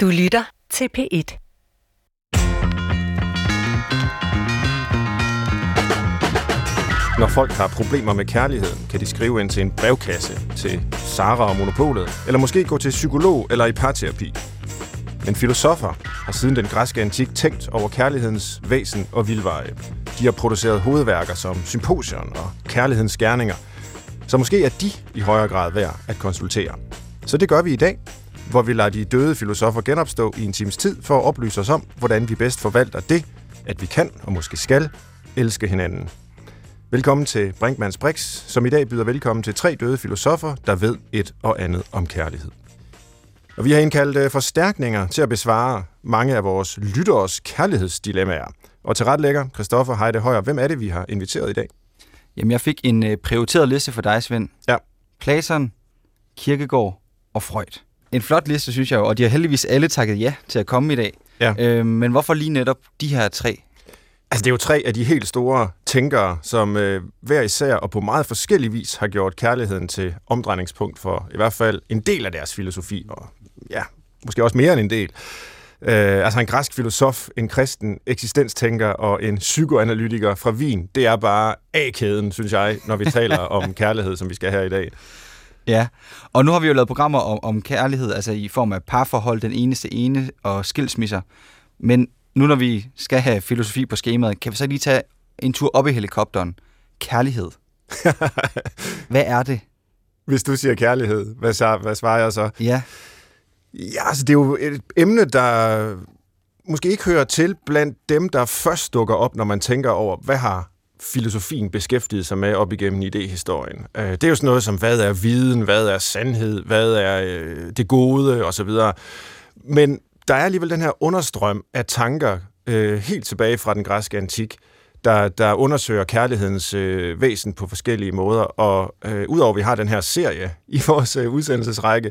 Du lytter til P1. Når folk har problemer med kærligheden, kan de skrive ind til en brevkasse til Sara og Monopolet, eller måske gå til psykolog eller i parterapi. Men filosofer har siden den græske antik tænkt over kærlighedens væsen og vildveje. De har produceret hovedværker som Symposion og Kærlighedens Gerninger, så måske er de i højere grad værd at konsultere. Så det gør vi i dag, hvor vi lader de døde filosofer genopstå i en times tid for at oplyse os om, hvordan vi bedst forvalter det, at vi kan og måske skal elske hinanden. Velkommen til Brinkmanns Brix, som i dag byder velkommen til tre døde filosofer, der ved et og andet om kærlighed. Og vi har indkaldt øh, forstærkninger til at besvare mange af vores lytteres kærlighedsdilemmaer. Og til retlægger, Christoffer Heide Højer, hvem er det, vi har inviteret i dag? Jamen, jeg fik en øh, prioriteret liste for dig, Svend. Ja. Platon, Kirkegård og Freud. En flot liste, synes jeg og de har heldigvis alle takket ja til at komme i dag. Ja. Øh, men hvorfor lige netop de her tre? Altså, det er jo tre af de helt store tænkere, som øh, hver især og på meget forskellig vis har gjort kærligheden til omdrejningspunkt for i hvert fald en del af deres filosofi, og ja, måske også mere end en del. Øh, altså en græsk filosof, en kristen eksistenstænker og en psykoanalytiker fra Wien, det er bare A-kæden, synes jeg, når vi taler om kærlighed, som vi skal her i dag. Ja, og nu har vi jo lavet programmer om, om kærlighed, altså i form af parforhold, den eneste ene og skilsmisser. Men nu når vi skal have filosofi på skemaet, kan vi så lige tage en tur op i helikopteren. Kærlighed. Hvad er det? Hvis du siger kærlighed, hvad, så, hvad svarer jeg så? Ja, Ja, altså det er jo et emne, der måske ikke hører til blandt dem, der først dukker op, når man tænker over, hvad har filosofien beskæftiget sig med op igennem idehistorien. Øh, Det er jo sådan noget som, hvad er viden, hvad er sandhed, hvad er øh, det gode osv. Men der er alligevel den her understrøm af tanker øh, helt tilbage fra den græske antik, der, der undersøger kærlighedens øh, væsen på forskellige måder. Og øh, udover at vi har den her serie i vores øh, udsendelsesrække,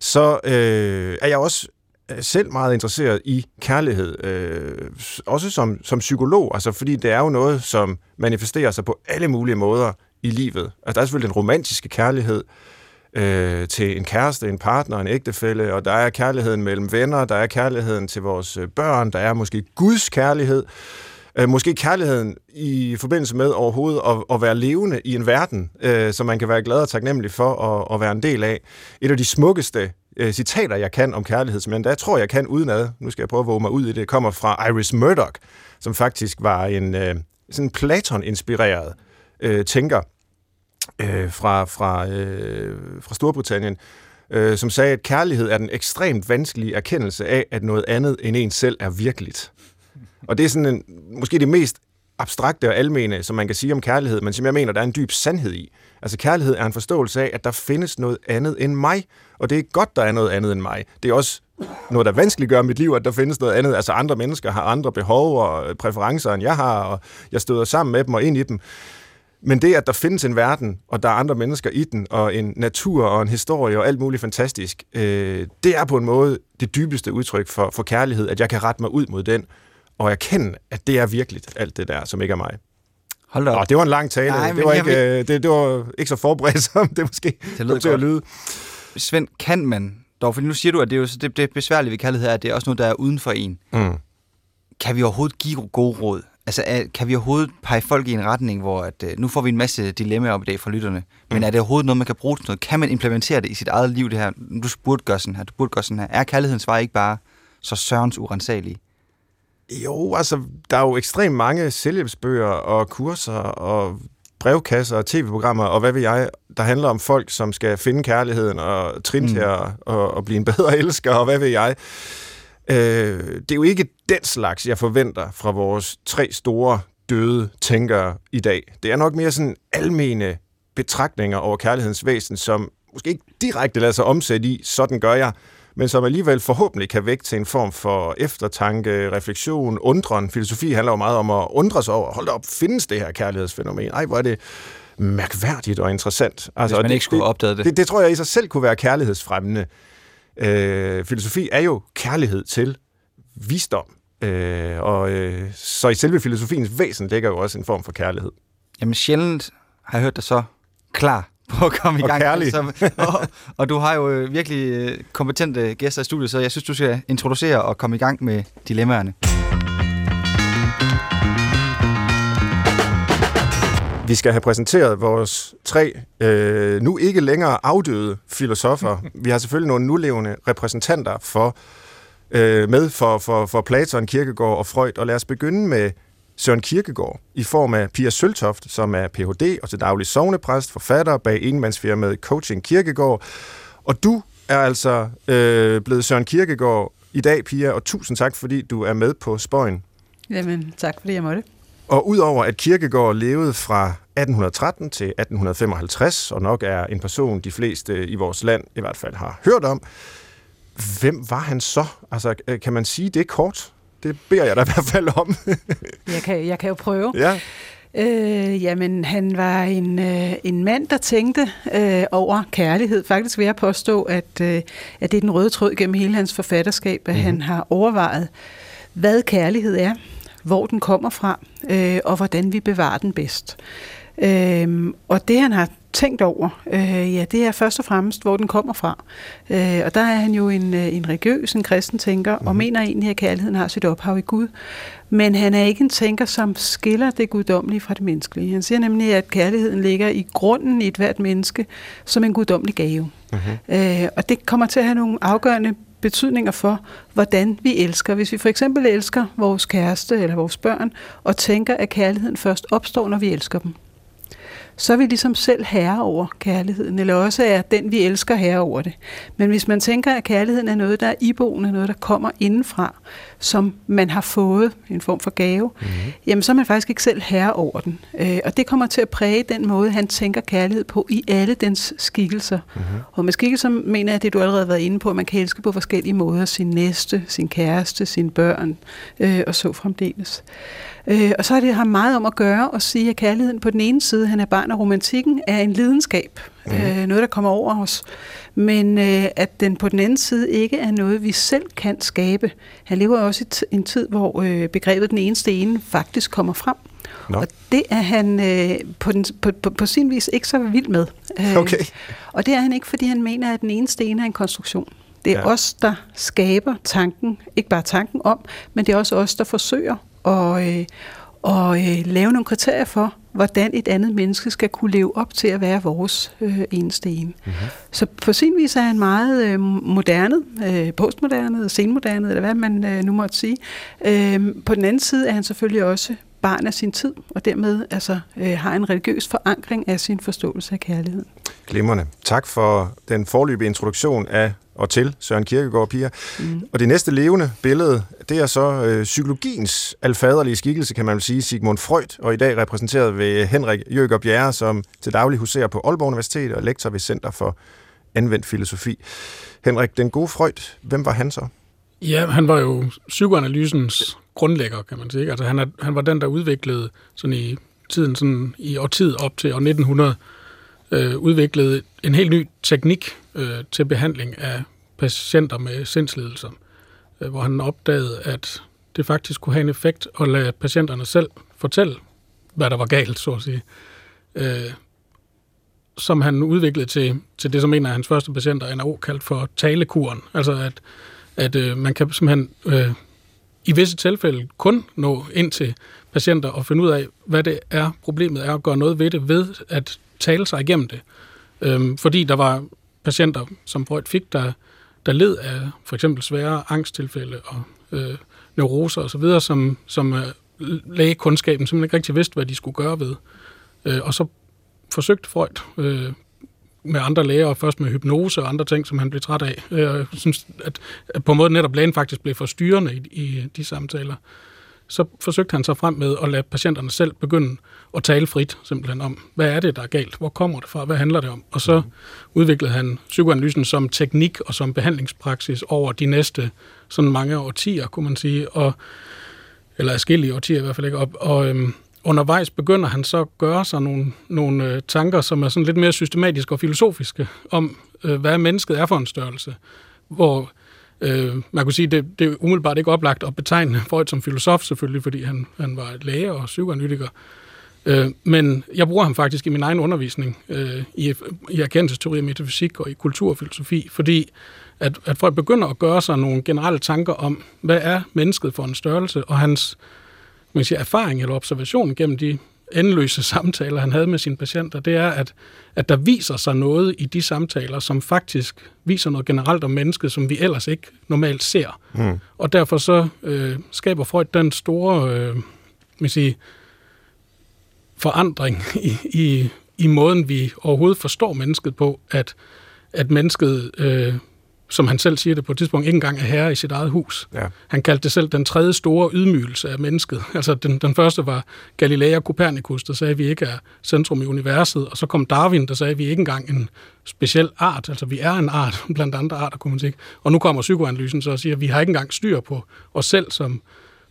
så øh, er jeg også Øh, selv meget interesseret i kærlighed, øh, også som, som psykolog, altså fordi det er jo noget, som manifesterer sig på alle mulige måder i livet. Altså der er selvfølgelig den romantiske kærlighed øh, til en kæreste, en partner, en ægtefælle, og der er kærligheden mellem venner, der er kærligheden til vores øh, børn, der er måske Guds kærlighed, øh, måske kærligheden i forbindelse med overhovedet at, at være levende i en verden, øh, som man kan være glad og taknemmelig for at, at være en del af. Et af de smukkeste øh, citater, jeg kan om kærlighed, som jeg endda tror, jeg kan udenad, nu skal jeg prøve at våge mig ud i det, kommer fra Iris Murdoch, som faktisk var en øh, sådan Platon-inspireret øh, tænker øh, fra, fra, øh, fra Storbritannien, øh, som sagde, at kærlighed er den ekstremt vanskelige erkendelse af, at noget andet end en selv er virkeligt. Og det er sådan en, måske det mest abstrakte og almene, som man kan sige om kærlighed, men som jeg mener, der er en dyb sandhed i. Altså kærlighed er en forståelse af, at der findes noget andet end mig, og det er godt, der er noget andet end mig. Det er også noget, der vanskeliggør mit liv, at der findes noget andet. Altså andre mennesker har andre behov og øh, præferencer, end jeg har, og jeg støder sammen med dem og ind i dem. Men det, at der findes en verden, og der er andre mennesker i den, og en natur og en historie og alt muligt fantastisk, øh, det er på en måde det dybeste udtryk for, for kærlighed, at jeg kan rette mig ud mod den, og erkende, at det er virkeligt, alt det der, som ikke er mig. hold da Nå, op. det var en lang tale. Nej, det, var ikke, øh, det, det var ikke så forberedt, som det måske Det kom til at lyde. Svend, kan man dog, for nu siger du, at det, er jo, det, det besværlige ved kærlighed er, at det er også noget, der er uden for en. Mm. Kan vi overhovedet give gode råd? Altså, kan vi overhovedet pege folk i en retning, hvor at, øh, nu får vi en masse dilemmaer op i dag fra lytterne, men er det overhovedet noget, man kan bruge til noget? Kan man implementere det i sit eget liv, det her? Du burde gøre sådan her, du burde gøre sådan her. Er kærlighedens vej ikke bare så sørens urensagelige? Jo, altså, der er jo ekstremt mange selvhjælpsbøger og kurser og brevkasser og tv-programmer og hvad ved jeg, der handler om folk, som skal finde kærligheden og trin Mm. til at og, og blive en bedre elsker og hvad ved jeg. Øh, det er jo ikke den slags, jeg forventer fra vores tre store døde tænkere i dag. Det er nok mere sådan almene betragtninger over kærlighedens væsen, som måske ikke direkte lader sig omsætte i, sådan gør jeg, men som alligevel forhåbentlig kan vække til en form for eftertanke, refleksion, undren. Filosofi handler jo meget om at undre sig over, hold da op, findes det her kærlighedsfænomen? Ej, hvor er det mærkværdigt og interessant. Altså, Hvis man det, ikke skulle have opdaget det. det, det tror jeg i sig selv kunne være kærlighedsfremmende. Øh, filosofi er jo kærlighed til visdom. Øh, og øh, så i selve filosofiens væsen ligger jo også en form for kærlighed. Jamen sjældent har jeg hørt dig så klar på at komme i Og gang. kærlig. Så, og, og du har jo øh, virkelig øh, kompetente gæster i studiet, så jeg synes, du skal introducere og komme i gang med dilemmaerne. Vi skal have præsenteret vores tre øh, nu ikke længere afdøde filosofer. Vi har selvfølgelig nogle nulevende repræsentanter for øh, med for, for, for Platon, Kierkegaard og Freud. Og lad os begynde med Søren Kierkegaard i form af Pia Søltoft, som er Ph.D. og til daglig sovnepræst, forfatter bag enmandsfirmaet Coaching Kierkegaard. Og du er altså øh, blevet Søren Kierkegaard i dag, Pia, og tusind tak, fordi du er med på Spøjen. Jamen, tak fordi jeg måtte. Og udover at Kierkegaard levede fra 1813 til 1855, og nok er en person, de fleste i vores land i hvert fald har hørt om, hvem var han så? Altså, kan man sige det kort? Det beder jeg dig i hvert fald om. Jeg kan, jeg kan jo prøve. ja. Øh, jamen, han var en, øh, en mand, der tænkte øh, over kærlighed. Faktisk vil jeg påstå, at, øh, at det er den røde tråd gennem hele hans forfatterskab, at mm. han har overvejet, hvad kærlighed er, hvor den kommer fra, øh, og hvordan vi bevarer den bedst. Øh, og det, han har tænkt over, øh, ja, det er først og fremmest, hvor den kommer fra. Øh, og der er han jo en, øh, en religiøs, en kristen tænker, mm. og mener egentlig, at kærligheden har sit ophav i Gud. Men han er ikke en tænker, som skiller det guddommelige fra det menneskelige. Han siger nemlig, at kærligheden ligger i grunden i et hvert menneske som en guddommelig gave. Mm-hmm. Øh, og det kommer til at have nogle afgørende betydninger for, hvordan vi elsker. Hvis vi for eksempel elsker vores kæreste eller vores børn, og tænker, at kærligheden først opstår, når vi elsker dem, så er vi ligesom selv herre over kærligheden, eller også er den, vi elsker, herre over det. Men hvis man tænker, at kærligheden er noget, der er iboende, noget, der kommer indenfra, som man har fået, en form for gave, mm-hmm. jamen så er man faktisk ikke selv herre over den. Øh, og det kommer til at præge den måde, han tænker kærlighed på i alle dens skikkelser. Mm-hmm. Og med skikkelser mener jeg det, du allerede har været inde på, at man kan elske på forskellige måder sin næste, sin kæreste, sine børn øh, og så fremdeles. Øh, og så har det har meget om at gøre at sige, at kærligheden på den ene side, han er barn af romantikken, er en lidenskab. Mm. Øh, noget, der kommer over os. Men øh, at den på den anden side ikke er noget, vi selv kan skabe. Han lever også i en tid, hvor øh, begrebet den eneste ene faktisk kommer frem. No. Og det er han øh, på, den, på, på, på sin vis ikke så vild med. Øh, okay. Og det er han ikke, fordi han mener, at den eneste ene er en konstruktion. Det er ja. os, der skaber tanken, ikke bare tanken om, men det er også os, der forsøger at, øh, og øh, lave nogle kriterier for, hvordan et andet menneske skal kunne leve op til at være vores øh, eneste ene. Mm-hmm. Så på sin vis er han meget øh, moderne, øh, postmoderne, senmoderne, eller hvad man øh, nu måtte sige. Øh, på den anden side er han selvfølgelig også barn af sin tid, og dermed altså, øh, har en religiøs forankring af sin forståelse af kærligheden. Glimrende. Tak for den forløbige introduktion af og til Søren Kierkegaard Pia. Mm. Og det næste levende billede, det er så øh, psykologiens alfaderlige skikkelse, kan man vel sige, Sigmund Freud, og i dag repræsenteret ved Henrik Jørgen Bjerre, som til daglig huserer på Aalborg Universitet og lektor ved Center for Anvendt Filosofi. Henrik, den gode Freud, hvem var han så? Ja, han var jo psykoanalysens grundlægger, kan man sige. Altså, han, er, han var den, der udviklede sådan i tiden, sådan i årtid op til år 1900, øh, udviklede en helt ny teknik øh, til behandling af patienter med sindslidelser, øh, hvor han opdagede, at det faktisk kunne have en effekt at lade patienterne selv fortælle, hvad der var galt, så at sige. Øh, som han udviklede til, til det, som en af hans første patienter, NRO, kaldt for talekuren. Altså at, at øh, man kan simpelthen øh, i visse tilfælde kun nå ind til patienter og finde ud af, hvad det er, problemet er, og gøre noget ved det ved at tale sig igennem det. Øhm, fordi der var patienter, som Freud fik, der, der led af for eksempel svære angsttilfælde og øh, neuroser osv., som, som øh, lægekundskaben simpelthen ikke rigtig vidste, hvad de skulle gøre ved. Øh, og så forsøgte Freud øh, med andre læger, og først med hypnose og andre ting, som han blev træt af. Øh, jeg synes, at, at på en måde netop lægen faktisk blev forstyrrende i, i de samtaler. Så forsøgte han sig frem med at lade patienterne selv begynde at tale frit simpelthen om, hvad er det, der er galt? Hvor kommer det fra? Hvad handler det om? Og så udviklede han psykoanalysen som teknik og som behandlingspraksis over de næste sådan mange årtier, kunne man sige, og, eller adskillige årtier i hvert fald ikke. Og, og øhm, undervejs begynder han så at gøre sig nogle, nogle øh, tanker, som er sådan lidt mere systematiske og filosofiske, om øh, hvad mennesket er for en størrelse. Hvor øh, man kunne sige, det, det er umiddelbart ikke oplagt at betegne Freud som filosof selvfølgelig, fordi han, han var læge og psykoanalytiker. Øh, men jeg bruger ham faktisk i min egen undervisning øh, i, i erkendelsesteori og metafysik og i kulturfilosofi, fordi at, at folk begynder at gøre sig nogle generelle tanker om, hvad er mennesket for en størrelse, og hans man siger, erfaring eller observation gennem de endeløse samtaler, han havde med sine patienter, det er, at, at der viser sig noget i de samtaler, som faktisk viser noget generelt om mennesket, som vi ellers ikke normalt ser. Mm. Og derfor så øh, skaber Freud den store øh, man siger, forandring i, i, i måden, vi overhovedet forstår mennesket på, at, at mennesket øh, som han selv siger det på et tidspunkt, ikke engang er herre i sit eget hus. Ja. Han kaldte det selv den tredje store ydmygelse af mennesket. Altså den, den første var Galilei og Copernicus, der sagde, at vi ikke er centrum i universet, og så kom Darwin, der sagde, at vi ikke engang en speciel art, altså vi er en art blandt andre arter, kunne man sige. Og nu kommer psykoanalysen så og siger, at vi har ikke engang styr på os selv som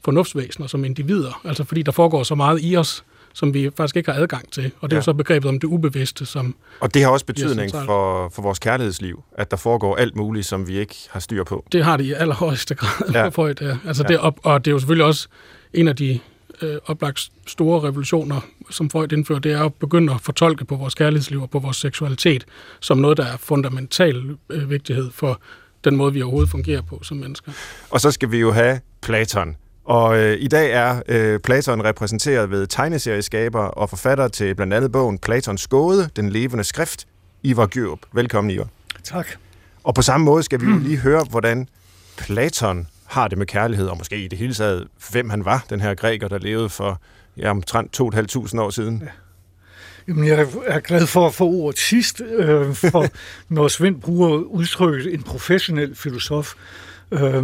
fornuftsvæsener, som individer, altså fordi der foregår så meget i os, som vi faktisk ikke har adgang til. Og det ja. er jo så begrebet om det ubevidste, som... Og det har også betydning for, for vores kærlighedsliv, at der foregår alt muligt, som vi ikke har styr på. Det har det i allerhøjeste grad ja. for et, altså ja. det, og, og det er jo selvfølgelig også en af de øh, oplagt store revolutioner, som Freud indfører, det er at begynde at fortolke på vores kærlighedsliv og på vores seksualitet som noget, der er fundamental øh, vigtighed for den måde, vi overhovedet fungerer på som mennesker. Og så skal vi jo have Platon og øh, i dag er øh, Platon repræsenteret ved tegneserieskaber og forfatter til blandt andet bogen Platons gåde, den levende skrift, Ivar Gjørup. Velkommen, Ivar. Tak. Og på samme måde skal vi jo lige høre, hvordan Platon har det med kærlighed, og måske i det hele taget, hvem han var, den her græker, der levede for ja, omtrent 2.500 år siden. Ja. Jamen, jeg er glad for at få ordet sidst, øh, for når Svend bruger udtrykket en professionel filosof, øh,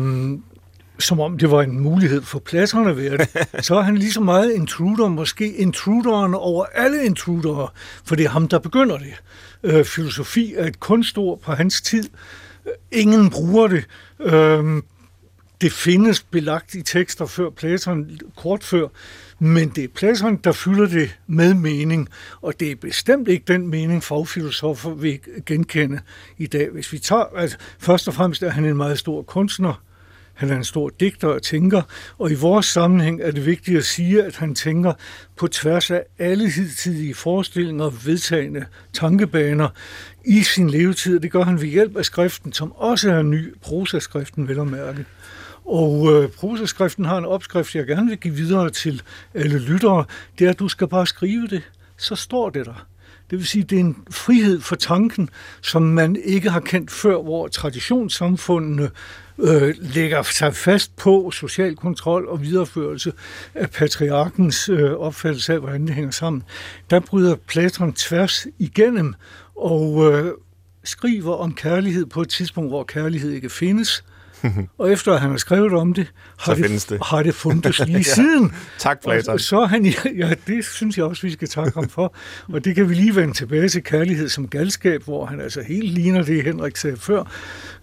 som om det var en mulighed for at være det, så er han lige så meget intruder, måske intruderen over alle intrudere, for det er ham, der begynder det. Øh, filosofi er et kunstord på hans tid. Ingen bruger det. Øh, det findes belagt i tekster før Platon, kort før, men det er Platon, der fylder det med mening, og det er bestemt ikke den mening, fagfilosofer vil genkende i dag. Hvis vi tager, altså, først og fremmest er han en meget stor kunstner, han er en stor digter og tænker, og i vores sammenhæng er det vigtigt at sige, at han tænker på tværs af alle hidtidige forestillinger og vedtagende tankebaner i sin levetid. Det gør han ved hjælp af skriften, som også er ny, prosaskriften vel at mærke. Og øh, prosaskriften har en opskrift, jeg gerne vil give videre til alle lyttere. Det er, at du skal bare skrive det, så står det der. Det vil sige, det er en frihed for tanken, som man ikke har kendt før, hvor traditionssamfundene øh, lægger sig fast på social kontrol og videreførelse af patriarkens øh, opfattelse af, hvordan det hænger sammen. Der bryder Platon tværs igennem og øh, skriver om kærlighed på et tidspunkt, hvor kærlighed ikke findes, og efter at han har skrevet om det, har, det, det. har det fundet lige ja. siden. tak, Platon. Og så han, ja, det synes jeg også, vi skal takke ham for. Og det kan vi lige vende tilbage til kærlighed som galskab, hvor han altså helt ligner det, Henrik sagde før.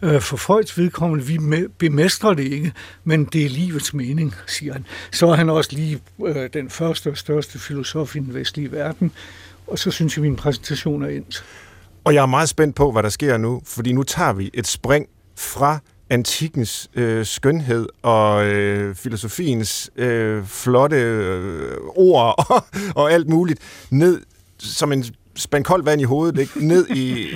Øh, for Freuds vedkommende, vi bemestrer det ikke, men det er livets mening, siger han. Så er han også lige øh, den første og største filosof i den vestlige verden. Og så synes jeg, min præsentation er endt. Og jeg er meget spændt på, hvad der sker nu, fordi nu tager vi et spring fra antikkens øh, skønhed og øh, filosofiens øh, flotte øh, ord og, og alt muligt ned som en spand koldt vand i hovedet, ikke? ned i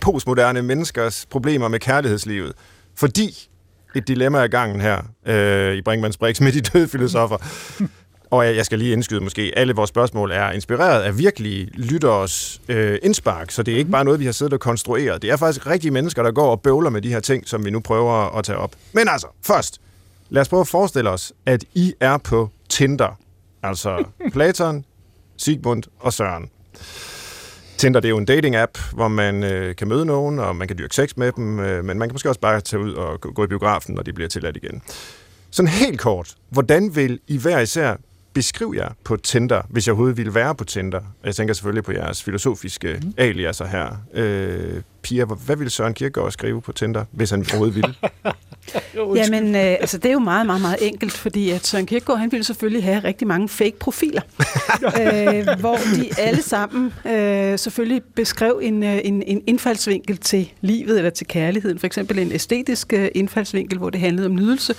postmoderne menneskers problemer med kærlighedslivet. Fordi et dilemma er gangen her øh, i Brinkmanns Brix med de døde filosofer. Og jeg skal lige indskyde måske, alle vores spørgsmål er inspireret af virkelige lytteres øh, indspark, så det er ikke bare noget, vi har siddet og konstrueret. Det er faktisk rigtige mennesker, der går og bøvler med de her ting, som vi nu prøver at tage op. Men altså, først, lad os prøve at forestille os, at I er på Tinder. Altså Platon, Sigmund og Søren. Tinder det er jo en dating-app, hvor man øh, kan møde nogen, og man kan dyrke sex med dem, øh, men man kan måske også bare tage ud og gå i biografen, når de bliver tilladt igen. Sådan helt kort, hvordan vil I hver især beskrive jer på Tinder, hvis jeg overhovedet ville være på Tinder? Jeg tænker selvfølgelig på jeres filosofiske mm. aliaser her. Øh, Pia, hvad ville Søren Kierkegaard skrive på Tinder, hvis han overhovedet ville? Jamen, øh, altså det er jo meget, meget, meget enkelt, fordi at Søren Kierkegaard, han ville selvfølgelig have rigtig mange fake profiler, øh, hvor de alle sammen øh, selvfølgelig beskrev en, øh, en, en indfaldsvinkel til livet eller til kærligheden. For eksempel en æstetisk øh, indfaldsvinkel, hvor det handlede om nydelse,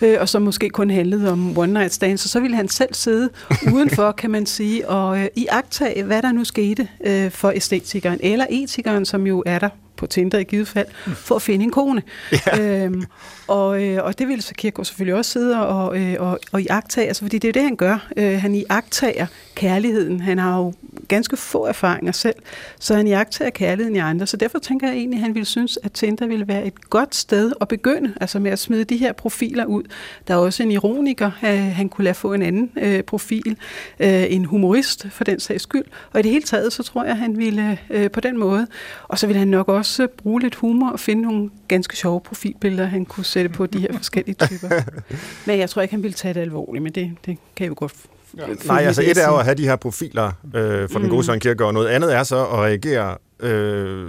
øh, og som måske kun handlede om one night stands. Og så ville han selv sidde udenfor, kan man sige, og øh, iagtage, hvad der nu skete øh, for æstetikeren, eller etikeren, som jo er på Tinder i givet fald, for at finde en kone. Ja. Øhm, og, øh, og det ville så Kierkegaard selvfølgelig også sidde og, øh, og, og iagtage, altså, fordi det er det, han gør. Øh, han iagtager kærligheden. Han har jo ganske få erfaringer selv, så han iagtager kærligheden i andre. Så derfor tænker jeg egentlig, at han ville synes, at Tinder ville være et godt sted at begynde, altså med at smide de her profiler ud. Der er også en ironiker, øh, han kunne lade få en anden øh, profil, øh, en humorist for den sags skyld. Og i det hele taget, så tror jeg, at han ville øh, på den måde. Og så ville han nok også bruge lidt humor og finde nogle ganske sjove profilbilleder, han kunne sætte på de her forskellige typer. Men jeg tror ikke, han ville tage det alvorligt, men det, det kan jeg jo godt Ja. Nej, altså et er jo at have de her profiler øh, for den gode mm. Søren Kierkegaard, noget andet er så at reagere øh,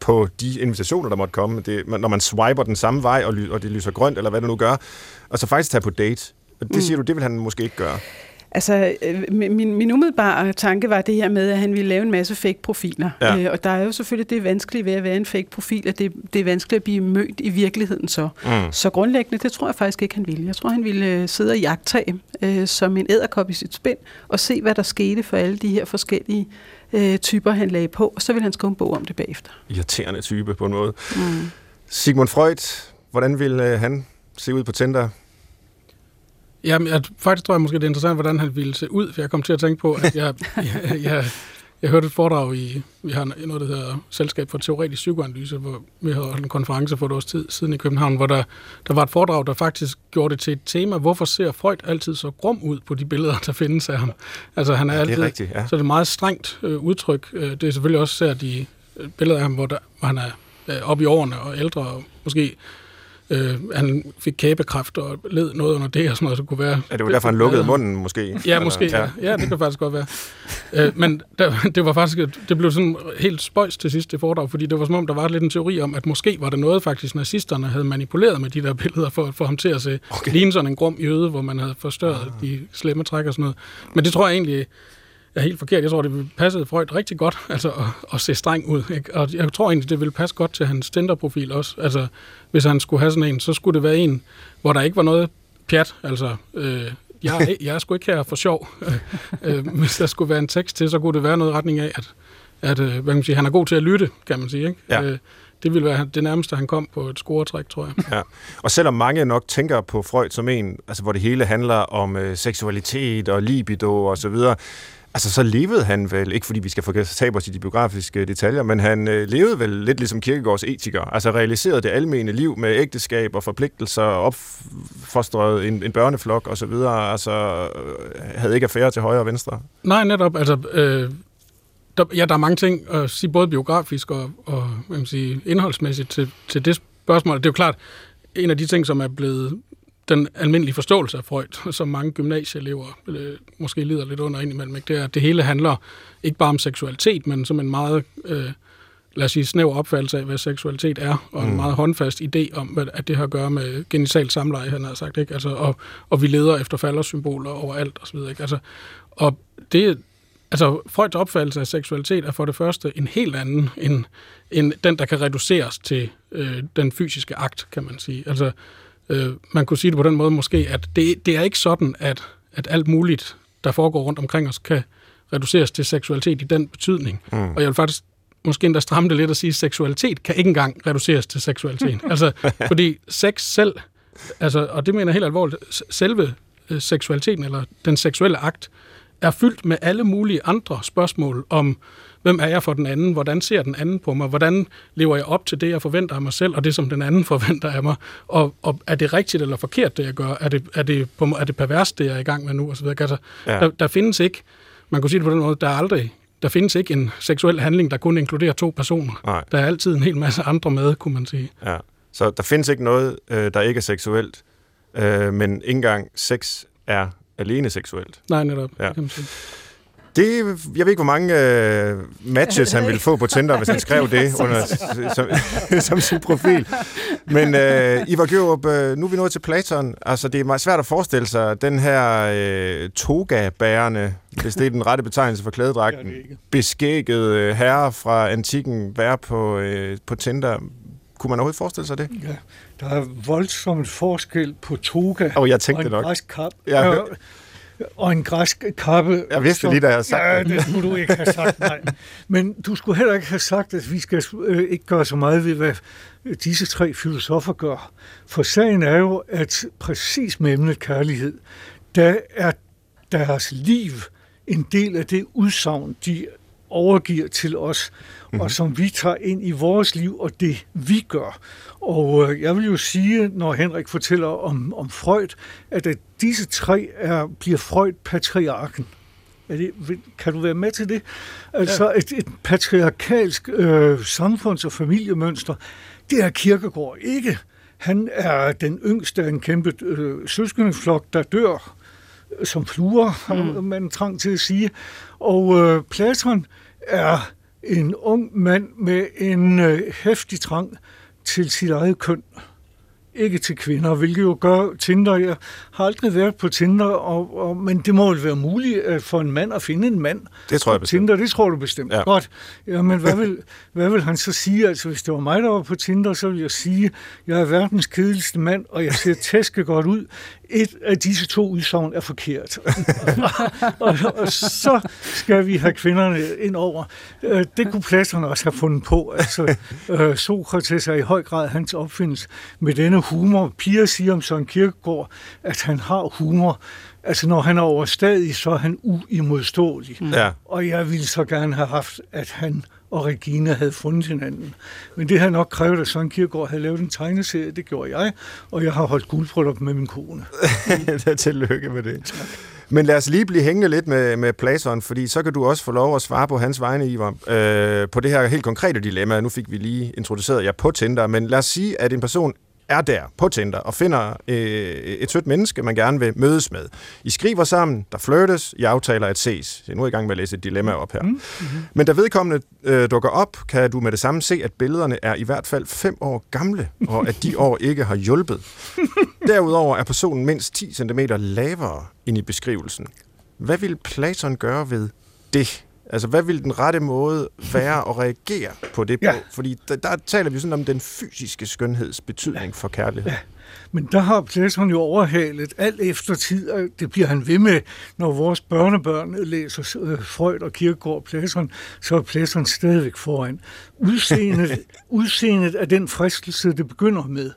på de invitationer, der måtte komme. Det, når man swiper den samme vej, og, ly, og det lyser grønt, eller hvad det nu gør, og så faktisk tage på date. Og det mm. siger du, det vil han måske ikke gøre. Altså, øh, min, min umiddelbare tanke var det her med, at han ville lave en masse fake-profiler. Ja. Øh, og der er jo selvfølgelig det vanskelige ved at være en fake-profil, at det, det er vanskeligt at blive mødt i virkeligheden så. Mm. Så grundlæggende, det tror jeg faktisk ikke, han ville. Jeg tror, han ville øh, sidde og jagtage øh, som en æderkop i sit spind, og se, hvad der skete for alle de her forskellige øh, typer, han lagde på, og så ville han skrive en bog om det bagefter. Irriterende type på en måde. Mm. Sigmund Freud, hvordan ville øh, han se ud på Tinder? Jamen, jeg, faktisk tror jeg måske, det er interessant, hvordan han ville se ud, for jeg kom til at tænke på, at jeg, jeg, jeg, jeg hørte et foredrag i, vi har noget, der hedder Selskab for Teoretisk Psykoanalyse, hvor vi havde en konference for et års tid siden i København, hvor der, der var et foredrag, der faktisk gjorde det til et tema, hvorfor ser Freud altid så grum ud på de billeder, der findes af ham? Altså, han er, ja, altid, det er rigtigt, ja. Så det er meget strengt øh, udtryk. Øh, det er selvfølgelig også ser de øh, billeder af ham, hvor, der, hvor han er øh, oppe i årene og ældre, og måske Øh, han fik kæbekræft og led noget under det og sådan noget, så kunne være... Er det var derfor, han lukkede ja. munden, måske? Ja, måske. Ja, ja det kan faktisk godt være. øh, men der, det var faktisk... Det blev sådan helt spøjs til sidst, det foredrag, fordi det var som om, der var lidt en teori om, at måske var det noget, faktisk nazisterne havde manipuleret med de der billeder, for at få ham til at se okay. ligne sådan en grum jøde, hvor man havde forstørret ah. de slemme træk og sådan noget. Men det tror jeg egentlig er helt forkert. Jeg tror, det passede Freud rigtig godt altså, at, at se streng ud. Ikke? Og jeg tror egentlig, det ville passe godt til hans Tinder-profil også. Altså, hvis han skulle have sådan en, så skulle det være en, hvor der ikke var noget pjat. Altså, øh, jeg, er, jeg er sgu ikke her for sjov. øh, hvis der skulle være en tekst til, så kunne det være noget retning af, at, at øh, hvad kan man sige, han er god til at lytte, kan man sige. Ikke? Ja. Øh, det ville være det nærmeste, han kom på et scoretræk, tror jeg. Ja. Og selvom mange nok tænker på Freud som en, altså, hvor det hele handler om øh, seksualitet og libido og så videre, Altså, så levede han vel, ikke fordi vi skal tabe os i de biografiske detaljer, men han øh, levede vel lidt ligesom Kirkegårds etiker. Altså realiserede det almene liv med ægteskab og forpligtelser, opfostrede en, en børneflok osv. Altså øh, havde ikke affære til højre og venstre. Nej, netop. Altså, øh, der, ja, der er mange ting at sige, både biografisk og, og hvad man sige, indholdsmæssigt til, til det spørgsmål. Det er jo klart, en af de ting, som er blevet den almindelige forståelse af Freud, som mange gymnasieelever øh, måske lider lidt under indimellem, ikke? det er, at det hele handler ikke bare om seksualitet, men som en meget, øh, lad os sige, snæver opfattelse af, hvad seksualitet er, og mm. en meget håndfast idé om, hvad, at det har at gøre med genitalt samleje, han har sagt, ikke? Altså, og, og vi leder efter faldersymboler overalt, og så videre, ikke? Altså, og det, altså, Freuds opfattelse af seksualitet er for det første en helt anden end, end den, der kan reduceres til øh, den fysiske akt, kan man sige. Altså, Øh, man kunne sige det på den måde måske, at det, det er ikke sådan, at, at alt muligt, der foregår rundt omkring os, kan reduceres til seksualitet i den betydning. Mm. Og jeg vil faktisk måske endda stramme det lidt at sige, at seksualitet kan ikke engang reduceres til seksualitet. altså, fordi sex selv, altså, og det mener jeg helt alvorligt, selve øh, seksualiteten, eller den seksuelle akt, er fyldt med alle mulige andre spørgsmål om Hvem er jeg for den anden? Hvordan ser den anden på mig? Hvordan lever jeg op til det, jeg forventer af mig selv, og det, som den anden forventer af mig? Og, og er det rigtigt eller forkert, det jeg gør? Er det, er det, på, er det pervers, det jeg er i gang med nu? Og så videre. Altså, ja. der, der findes ikke, man kan sige det på den måde, der er aldrig der findes ikke en seksuel handling, der kun inkluderer to personer. Nej. Der er altid en hel masse andre med, kunne man sige. Ja. Så der findes ikke noget, øh, der ikke er seksuelt, øh, men ikke engang sex er alene seksuelt. Nej, netop. Ja. Kan man sige. Det, jeg ved ikke, hvor mange øh, matches han ville få på Tinder, hvis han skrev det under, som, som sin profil. Men øh, Ivar Gjørup, øh, nu er vi nået til Platon. Altså, det er meget svært at forestille sig den her øh, toga-bærende, hvis det er den rette betegnelse for klædedragten, beskægget øh, herre fra antikken være på, øh, på Tinder. Kunne man overhovedet forestille sig det? Ja, der er voldsomt forskel på toga oh, jeg tænkte og en nok. græsk kap. Ja. Øh, og en græsk kappe. Jeg vidste lige, da jeg havde sagt ja, det. det. skulle du ikke have sagt, nej. Men du skulle heller ikke have sagt, at vi skal øh, ikke gøre så meget ved, hvad disse tre filosofer gør. For sagen er jo, at præcis med emnet kærlighed, der er deres liv en del af det udsagn, de overgiver til os, mm-hmm. og som vi tager ind i vores liv, og det vi gør. Og øh, jeg vil jo sige, når Henrik fortæller om, om Freud, at, at disse tre er, bliver Freud-patriarken. Er det, kan du være med til det? Altså ja. et, et patriarkalsk øh, samfunds- og familiemønster, det er Kirkegaard ikke. Han er den yngste af en kæmpe øh, søskendeflok, der dør som fluer, har mm. man trang til at sige. Og øh, Platon er en ung mand med en øh, hæftig trang til sit eget køn. Ikke til kvinder, hvilket jo gør Tinder. Jeg har aldrig været på Tinder, og, og, men det må jo være muligt for en mand at finde en mand. Det tror jeg bestemt. Tinder, det tror du bestemt. Ja. Godt. Jamen, hvad vil, hvad vil han så sige? Altså, hvis det var mig, der var på Tinder, så ville jeg sige, jeg er verdens kedeligste mand, og jeg ser tæske godt ud. Et af disse to udsagn er forkert. og, og så skal vi have kvinderne ind over. Det kunne Platon også have fundet på. Altså, Sokrates er i høj grad hans opfindelse med denne humor. Pia siger om Søren Kierkegaard, at han har humor. Altså, når han er overstadig, så er han uimodståelig. Ja. Og jeg ville så gerne have haft, at han og Regina havde fundet hinanden. Men det havde nok krævet, at Søren Kierkegaard havde lavet en tegneserie. Det gjorde jeg, og jeg har holdt guldbryllup med min kone. Tillykke med det. Tak. Men lad os lige blive hængende lidt med, med Platon, fordi så kan du også få lov at svare på hans vegne, Ivar, øh, på det her helt konkrete dilemma. Nu fik vi lige introduceret jer på Tinder, men lad os sige, at en person er der på Tinder og finder øh, et sødt menneske, man gerne vil mødes med. I skriver sammen, der flirtes, I aftaler at ses. Jeg er nu i gang med at læse et dilemma op her. Mm, hmm Men da vedkommende øh, dukker op, kan du med det samme se, at billederne er i hvert fald fem år gamle, og at de år ikke har hjulpet. Derudover er personen mindst 10 cm lavere end i beskrivelsen. Hvad vil Platon gøre ved det? Altså, hvad vil den rette måde være at reagere på det på? Ja. Fordi der, der taler vi sådan om den fysiske skønheds betydning ja. for kærlighed. Ja. Men der har Platon jo overhalet alt efter tid, og det bliver han ved med, når vores børnebørn læser Freud og Kierkegaard Platon, så er Platon stadigvæk foran. Udseendet, udseendet er den fristelse, det begynder med.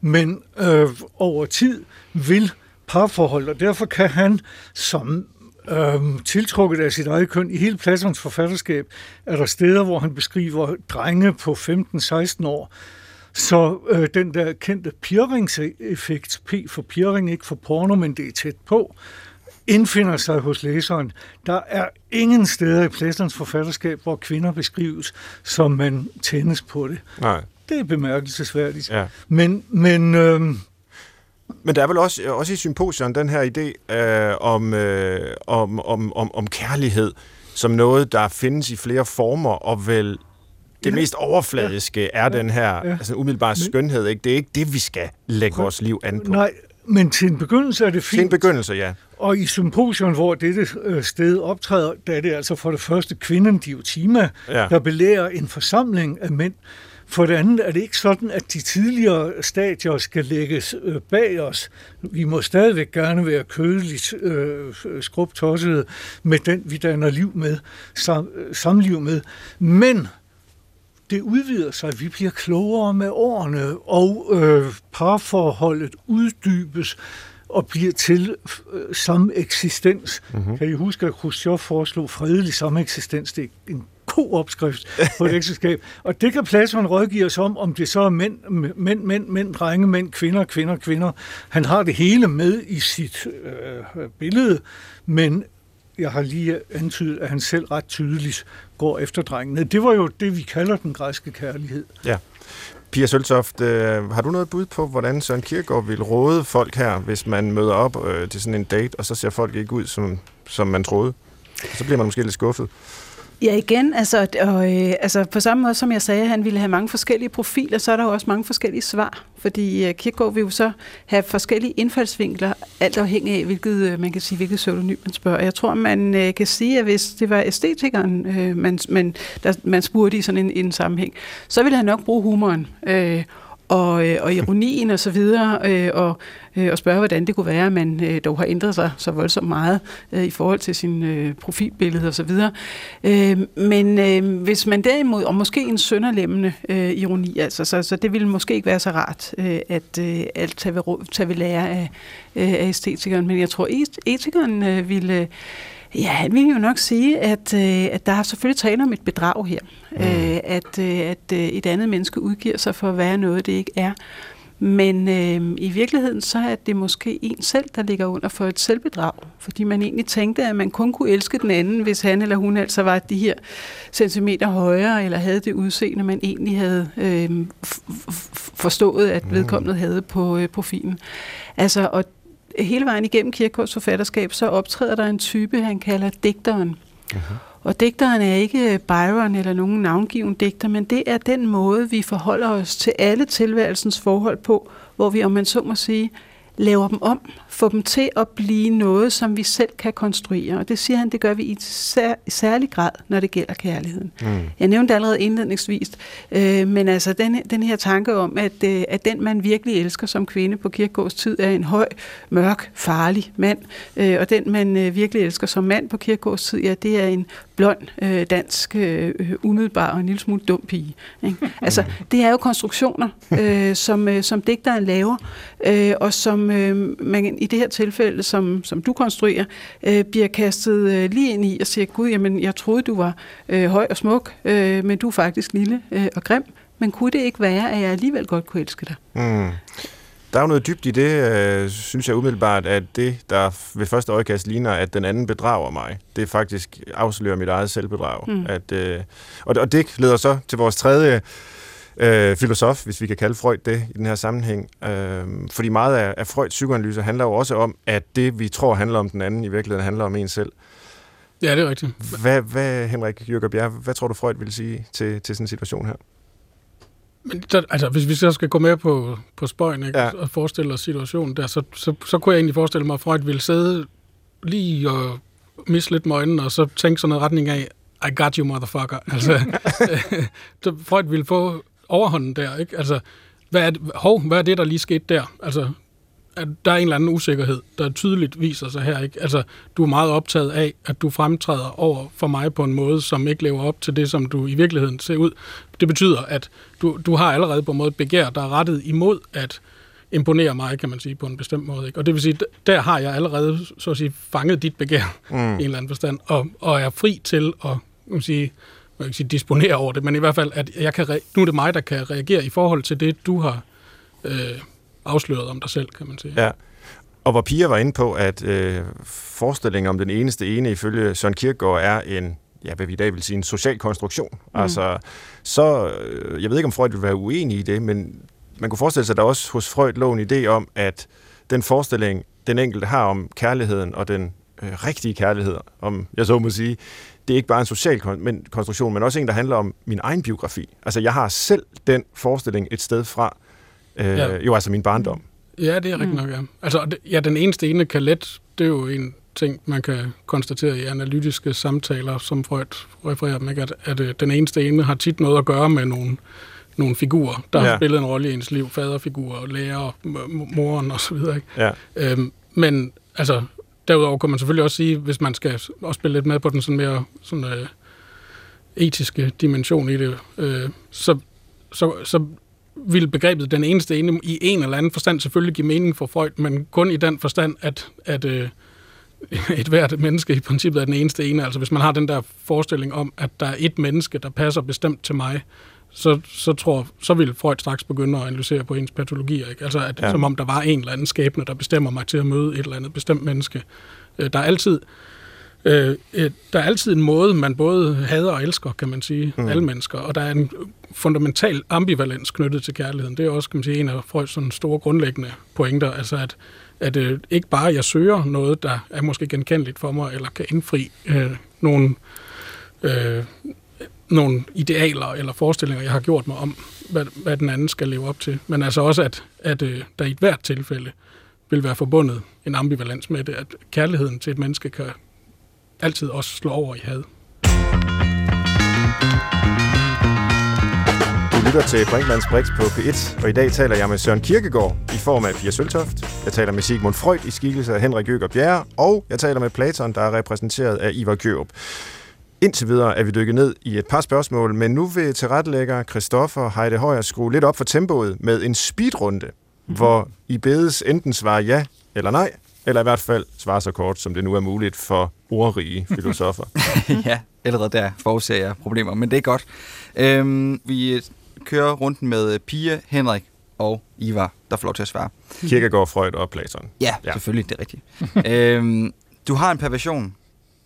Men øh, over tid vil parforhold, og derfor kan han som øhm, tiltrukket af sit eget køn. I hele Platons forfatterskab er der steder, hvor han beskriver drenge på 15-16 år. Så øh, den der kendte Pirrings-effekt, P for Pirring, ikke for porno, men det er tæt på, indfinder sig hos læseren. Der er ingen steder i Platons forfatterskab, hvor kvinder beskrives, som man tændes på det. Nej. Det er bemærkelsesværdigt. Ja. Men, men øhm, men der er vel også, også i symposion den her idé øh, om, øh, om, om, om, om kærlighed som noget, der findes i flere former, og vel det ja. mest overfladiske ja. er den her ja. altså, umiddelbare men, skønhed. Ikke? Det er ikke det, vi skal lægge prøv, vores liv an på. Nej, men til en begyndelse er det fint. Til en begyndelse, ja. Og i symposion, hvor dette sted optræder, der er det altså for det første kvinden Diotima, ja. der belærer en forsamling af mænd, for det andet er det ikke sådan, at de tidligere stadier skal lægges øh, bag os. Vi må stadigvæk gerne være kødeligt øh, skrubtossede med den, vi danner liv med, sam, samliv med. Men det udvider sig, vi bliver klogere med årene, og øh, parforholdet uddybes og bliver til øh, sameksistens. Mm-hmm. Kan I huske, at Khrushchev foreslog fredelig sameksistens? Det er en god opskrift på et ægteskab. Og det kan Platon rådgive os om, om det så er mænd, mænd, mænd, mænd, drenge, mænd, kvinder, kvinder, kvinder. Han har det hele med i sit øh, billede, men jeg har lige antydet, at han selv ret tydeligt går efter drengene. Det var jo det, vi kalder den græske kærlighed. Ja. Pia Søltoft, øh, har du noget bud på, hvordan Søren Kierkegaard vil råde folk her, hvis man møder op øh, til sådan en date, og så ser folk ikke ud, som, som man troede? Så bliver man måske lidt skuffet. Ja, igen, altså, og, øh, altså på samme måde som jeg sagde, at han ville have mange forskellige profiler, så er der jo også mange forskellige svar. Fordi øh, Kierkegaard vil jo så have forskellige indfaldsvinkler, alt afhængig af, hvilket, øh, man kan sige, hvilket pseudonym man spørger. Jeg tror, man øh, kan sige, at hvis det var æstetikeren, øh, man, man, der, man spurgte i sådan en, en sammenhæng, så ville han nok bruge humoren. Øh, og, øh, og ironien og så videre, øh, og, øh, og spørge, hvordan det kunne være, at man øh, dog har ændret sig så voldsomt meget øh, i forhold til sin øh, profilbillede og så videre. Øh, men øh, hvis man derimod, og måske en sønderlemmende øh, ironi, altså, så, så det ville måske ikke være så rart, øh, at øh, alt tage ved, tage ved lære af, øh, af æstetikeren, men jeg tror, etikeren øh, ville... Ja, han vil jo nok sige, at, øh, at der er selvfølgelig tale om et bedrag her. Mm. Øh, at, øh, at øh, et andet menneske udgiver sig for at være noget, det ikke er. Men øh, i virkeligheden så er det måske en selv, der ligger under for et selvbedrag. Fordi man egentlig tænkte, at man kun kunne elske den anden, hvis han eller hun altså var de her centimeter højere, eller havde det udseende, man egentlig havde øh, forstået, at mm. vedkommende havde på øh, profilen. Altså, og hele vejen igennem Kierkegaards forfatterskab, så optræder der en type, han kalder digteren. Uh-huh. Og digteren er ikke Byron eller nogen navngiven digter, men det er den måde, vi forholder os til alle tilværelsens forhold på, hvor vi, om man så må sige, laver dem om, få dem til at blive noget, som vi selv kan konstruere. Og det siger han, det gør vi i sær, særlig grad, når det gælder kærligheden. Mm. Jeg nævnte allerede indledningsvis, øh, men altså den, den her tanke om, at, øh, at den man virkelig elsker som kvinde på kirkegårds tid, er en høj, mørk, farlig mand, øh, og den man øh, virkelig elsker som mand på kirkegårds tid, ja, det er en blond, øh, dansk, øh, umiddelbar og en lille smule dum pige. Ikke? Altså, det er jo konstruktioner, øh, som, øh, som digteren laver, øh, og som øh, man i det her tilfælde, som, som du konstruerer, øh, bliver kastet øh, lige ind i og siger, gud, jamen, jeg troede, du var øh, høj og smuk, øh, men du er faktisk lille øh, og grim. Men kunne det ikke være, at jeg alligevel godt kunne elske dig? Mm. Der er jo noget dybt i det, øh, synes jeg umiddelbart, at det, der ved første øjekast ligner, at den anden bedrager mig, det faktisk afslører mit eget selvbedrag. Mm. At, øh, og, og det leder så til vores tredje øh, filosof, hvis vi kan kalde Freud det i den her sammenhæng. Øh, fordi meget af, af Freuds psykoanalyse handler jo også om, at det, vi tror handler om den anden, i virkeligheden handler om en selv. Ja, det er rigtigt. Hvad, hvad Henrik Jørgen Bjerg, hvad tror du, Freud vil sige til, til sådan en situation her? Men der, altså, hvis vi så skal gå med på, på spøjen ikke, ja. og forestille os situationen der, så, så, så kunne jeg egentlig forestille mig, at Freud ville sidde lige og miste lidt med øjnene, og så tænke sådan noget retning af, I got you, motherfucker. Altså, Freud ville få overhånden der, ikke? Altså, hvad er, det, hov, hvad er det, der lige skete der? Altså, at der er en eller anden usikkerhed, der tydeligt viser sig her. Ikke? Altså, du er meget optaget af, at du fremtræder over for mig på en måde, som ikke lever op til det, som du i virkeligheden ser ud. Det betyder, at du, du har allerede på en måde begær, der er rettet imod at imponere mig, kan man sige, på en bestemt måde. Ikke? Og det vil sige, der har jeg allerede så at sige, fanget dit begær mm. i en eller anden forstand, og, og er fri til at man sige, jeg ikke sige, disponere over det, men i hvert fald, at jeg kan nu er det mig, der kan reagere i forhold til det, du har øh, afsløret om dig selv, kan man sige. Ja. Og hvor Pia var inde på, at øh, forestillingen om den eneste ene ifølge Søren Kierkegaard er en, ja, hvad vi i dag vil sige, en social konstruktion. Mm. Altså, så, øh, jeg ved ikke, om Freud vil være uenig i det, men man kunne forestille sig, at der også hos Freud lå en idé om, at den forestilling, den enkelte har om kærligheden og den øh, rigtige kærlighed, om jeg så må sige, det er ikke bare en social konstruktion, men også en, der handler om min egen biografi. Altså, jeg har selv den forestilling et sted fra, øh, ja. jo altså min barndom. Ja, det er rigtigt mm. nok, ja. Altså, ja, den eneste ene kan let, det er jo en ting, man kan konstatere i analytiske samtaler, som Freud refererer dem, ikke? At, at, at øh, den eneste ene har tit noget at gøre med nogle, nogle figurer, der ja. har spillet en rolle i ens liv, faderfigurer, lærer, moren og så videre. Ikke? Ja. Øhm, men altså, derudover kan man selvfølgelig også sige, hvis man skal også spille lidt med på den sådan mere sådan, øh, etiske dimension i det, øh, så, så, så vil begrebet den eneste ene i en eller anden forstand selvfølgelig give mening for Freud, men kun i den forstand, at, at øh, et hvert menneske i princippet er den eneste ene. Altså hvis man har den der forestilling om, at der er et menneske, der passer bestemt til mig, så, så, tror, så vil Freud straks begynde at analysere på ens patologier. Ikke? Altså at, ja. som om der var en eller anden skæbne, der bestemmer mig til at møde et eller andet bestemt menneske. Øh, der er altid Øh, der er altid en måde, man både hader og elsker, kan man sige, mm. alle mennesker, og der er en fundamental ambivalens knyttet til kærligheden. Det er også, kan man sige, en af Freuds sådan store grundlæggende pointer, altså at, at øh, ikke bare jeg søger noget, der er måske genkendeligt for mig, eller kan indfri øh, nogle, øh, nogle idealer eller forestillinger, jeg har gjort mig om, hvad, hvad den anden skal leve op til, men altså også, at, at øh, der i et hvert tilfælde vil være forbundet en ambivalens med det, at kærligheden til et menneske kan altid også slå over i had. Du lytter til Brinkmanns Brix på P1, og i dag taler jeg med Søren Kirkegaard i form af Pia Søltoft. Jeg taler med Sigmund Freud i skikkelse af Henrik Jøger Bjerre, og jeg taler med Platon, der er repræsenteret af Ivar Kørup. Indtil videre er vi dykket ned i et par spørgsmål, men nu vil tilrettelægger Christoffer Heide Højer skrue lidt op for tempoet med en speedrunde, mm-hmm. hvor I bedes enten svare ja eller nej, eller i hvert fald svare så kort, som det nu er muligt for ordrige filosofer. ja, allerede der forudser jeg problemer, men det er godt. Øhm, vi kører rundt med Pia, Henrik og Ivar, der får lov til at svare. Kirkegaard, Freud og Platon. Ja, ja. selvfølgelig, det er rigtigt. øhm, du har en perversion.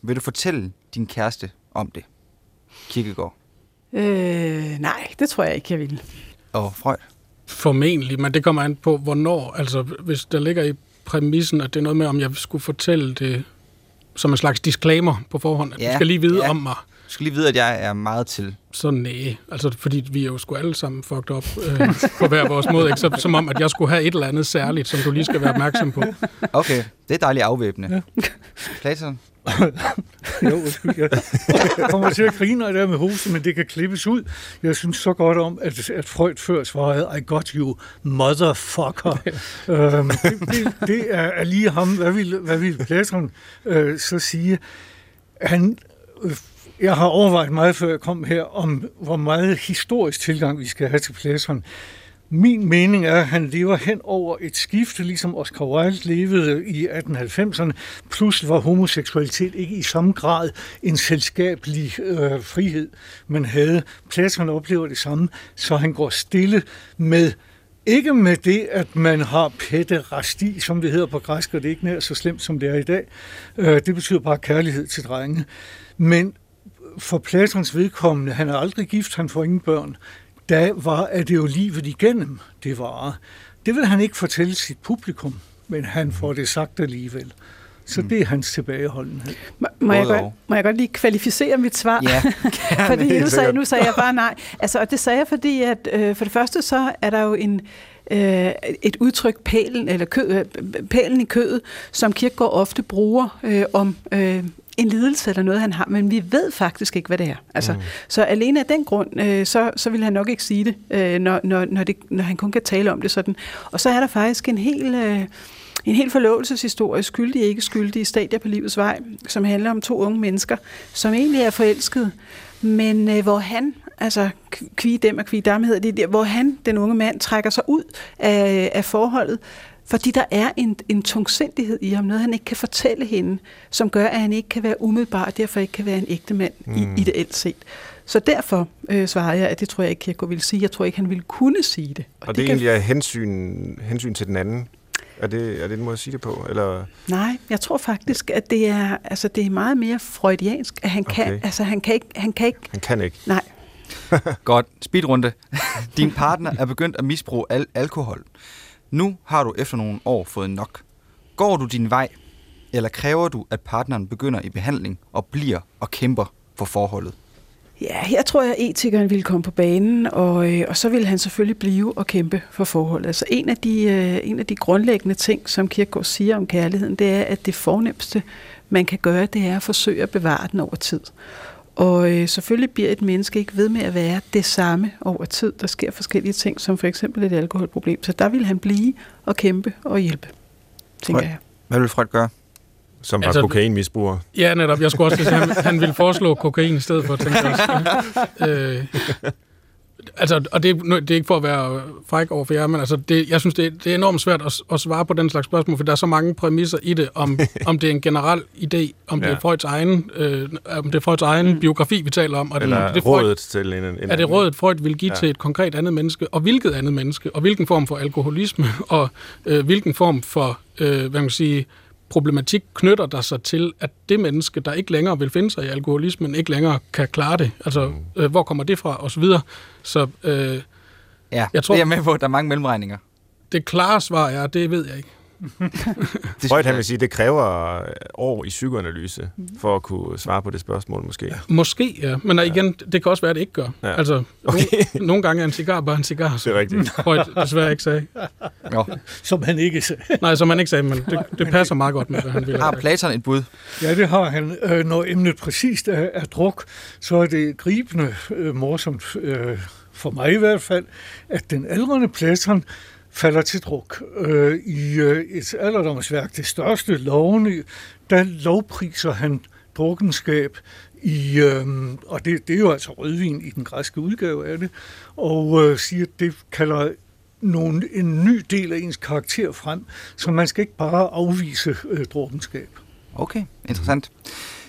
Vil du fortælle din kæreste om det? Kirkegaard. Øh, nej, det tror jeg ikke, jeg vil. Og Freud? Formentlig, men det kommer an på, hvornår. Altså, hvis der ligger i præmissen, at det er noget med, om jeg skulle fortælle det som en slags disclaimer på forhånd. Ja, du skal lige vide ja. om mig. Du skal lige vide, at jeg er meget til. Så nej. Altså, fordi vi er jo sgu alle sammen fucked op øh, på hver vores måde. Ikke? Så, som om, at jeg skulle have et eller andet særligt, som du lige skal være opmærksom på. Okay, det er dejligt afvæbne. Ja. Platon? Jo, jeg kommer til at grine af det med hoste, men det kan klippes ud. Jeg synes så godt om, at, at Freud før svarede, I got you, motherfucker. øhm, det, det, det er, er lige ham. Hvad vil, hvad vil Platon øh, så sige? Han, øh, jeg har overvejet meget, før jeg kom her, om hvor meget historisk tilgang vi skal have til Platon. Min mening er, at han lever hen over et skifte, ligesom Oscar Wilde levede i 1890'erne. Plus var homoseksualitet ikke i samme grad en selskabelig øh, frihed, man havde. Platon oplever det samme, så han går stille med ikke med det, at man har pæderasti, som det hedder på græsk, og det er ikke nær så slemt, som det er i dag. Øh, det betyder bare kærlighed til drenge. Men for Platons vedkommende, han er aldrig gift, han får ingen børn der var, at det jo livet igennem, det var. Det vil han ikke fortælle sit publikum, men han får det sagt alligevel. Så det er hans tilbageholdenhed. Må, må, jeg, godt, må jeg godt lige kvalificere mit svar? Ja, fordi nu sagde, nu sagde jeg bare nej. Altså, og det sagde jeg, fordi at, øh, for det første så er der jo en, øh, et udtryk, pælen, eller kø, øh, pælen i kødet, som Kierkegaard ofte bruger øh, om øh, en lidelse eller noget, han har, men vi ved faktisk ikke, hvad det er. Altså, mm. Så alene af den grund, øh, så, så vil han nok ikke sige det, øh, når, når, når det, når han kun kan tale om det sådan. Og så er der faktisk en hel... Øh, en helt forlovelseshistorie, skyldig ikke skyldige stadier på livets vej, som handler om to unge mennesker, som egentlig er forelskede, men øh, hvor han, altså kvi dem og kvi dem hedder det, hvor han, den unge mand, trækker sig ud af, af forholdet, fordi der er en, en tungsindighed i ham, noget han ikke kan fortælle hende, som gør, at han ikke kan være umiddelbar, og derfor ikke kan være en ægte mand mm. i, ideelt set. Så derfor øh, svarer jeg, at det tror jeg ikke, Kirkegaard ville sige. Jeg tror ikke, han ville kunne sige det. Og, og det, det egentlig er hensyn, hensyn til den anden? Er det, er det en måde at sige det på? Eller? Nej, jeg tror faktisk, at det er, altså, det er meget mere freudiansk, at han okay. kan, altså, han kan ikke... Han kan ikke, han kan ikke. Nej. Godt. Speedrunde. Din partner er begyndt at misbruge al- alkohol. Nu har du efter nogle år fået nok. Går du din vej, eller kræver du, at partneren begynder i behandling og bliver og kæmper for forholdet? Ja, her tror jeg, at etikeren ville komme på banen, og, øh, og så vil han selvfølgelig blive og kæmpe for forholdet. Altså en af de, øh, en af de grundlæggende ting, som Kierkegaard siger om kærligheden, det er, at det fornemmeste, man kan gøre, det er at forsøge at bevare den over tid. Og øh, selvfølgelig bliver et menneske ikke ved med at være det samme over tid. Der sker forskellige ting, som for eksempel et alkoholproblem. Så der vil han blive og kæmpe og hjælpe, tænker Freud. jeg. Hvad vil Freud gøre? Som var altså, kokainmisbruger. Ja, netop. Jeg skulle også sige, han, han ville foreslå kokain i stedet for, tænke jeg. øh, altså, og det, det er ikke for at være fræk over for jer, men altså, det, jeg synes, det, det er enormt svært at, at svare på den slags spørgsmål, for der er så mange præmisser i det, om, om det er en generel idé, om ja. det er Freuds egen, øh, om det er Freuds egen mm. biografi, vi taler om. Og Eller det, det rådet Freud, til en, en Er det rådet, Freud vil give ja. til et konkret andet menneske, og hvilket andet menneske, og hvilken form for alkoholisme, og øh, hvilken form for, øh, hvad man sige, problematik knytter der sig til, at det menneske, der ikke længere vil finde sig i alkoholismen, ikke længere kan klare det. Altså, mm. øh, hvor kommer det fra, og så videre. Så øh, ja, jeg tror, det er med på, at der er mange mellemregninger. Det klare svar er, det ved jeg ikke. Freud han vil sige, at det kræver år i psykoanalyse for at kunne svare på det spørgsmål, måske. Måske, ja. Men igen, det kan også være, at det ikke gør. Ja. Altså, okay. nogle, nogle gange er en cigar bare en cigar. Det er rigtigt. Freud desværre ikke sagde. Ja. Som han ikke sagde. Nej, som han ikke sagde, men det, det passer meget godt med, hvad han vil. Har Platon et bud? Ja, det har han. Øh, når emnet præcist er, er druk, så er det gribende øh, morsomt, øh, for mig i hvert fald, at den aldrende Platon falder til druk. Øh, I øh, et alderdomsværk, det største lovende, der lovpriser han drukkenskab i, øh, og det, det er jo altså rødvin i den græske udgave af det, og øh, siger, at det kalder nogen, en ny del af ens karakter frem, så man skal ikke bare afvise øh, drukkenskab. Okay, interessant.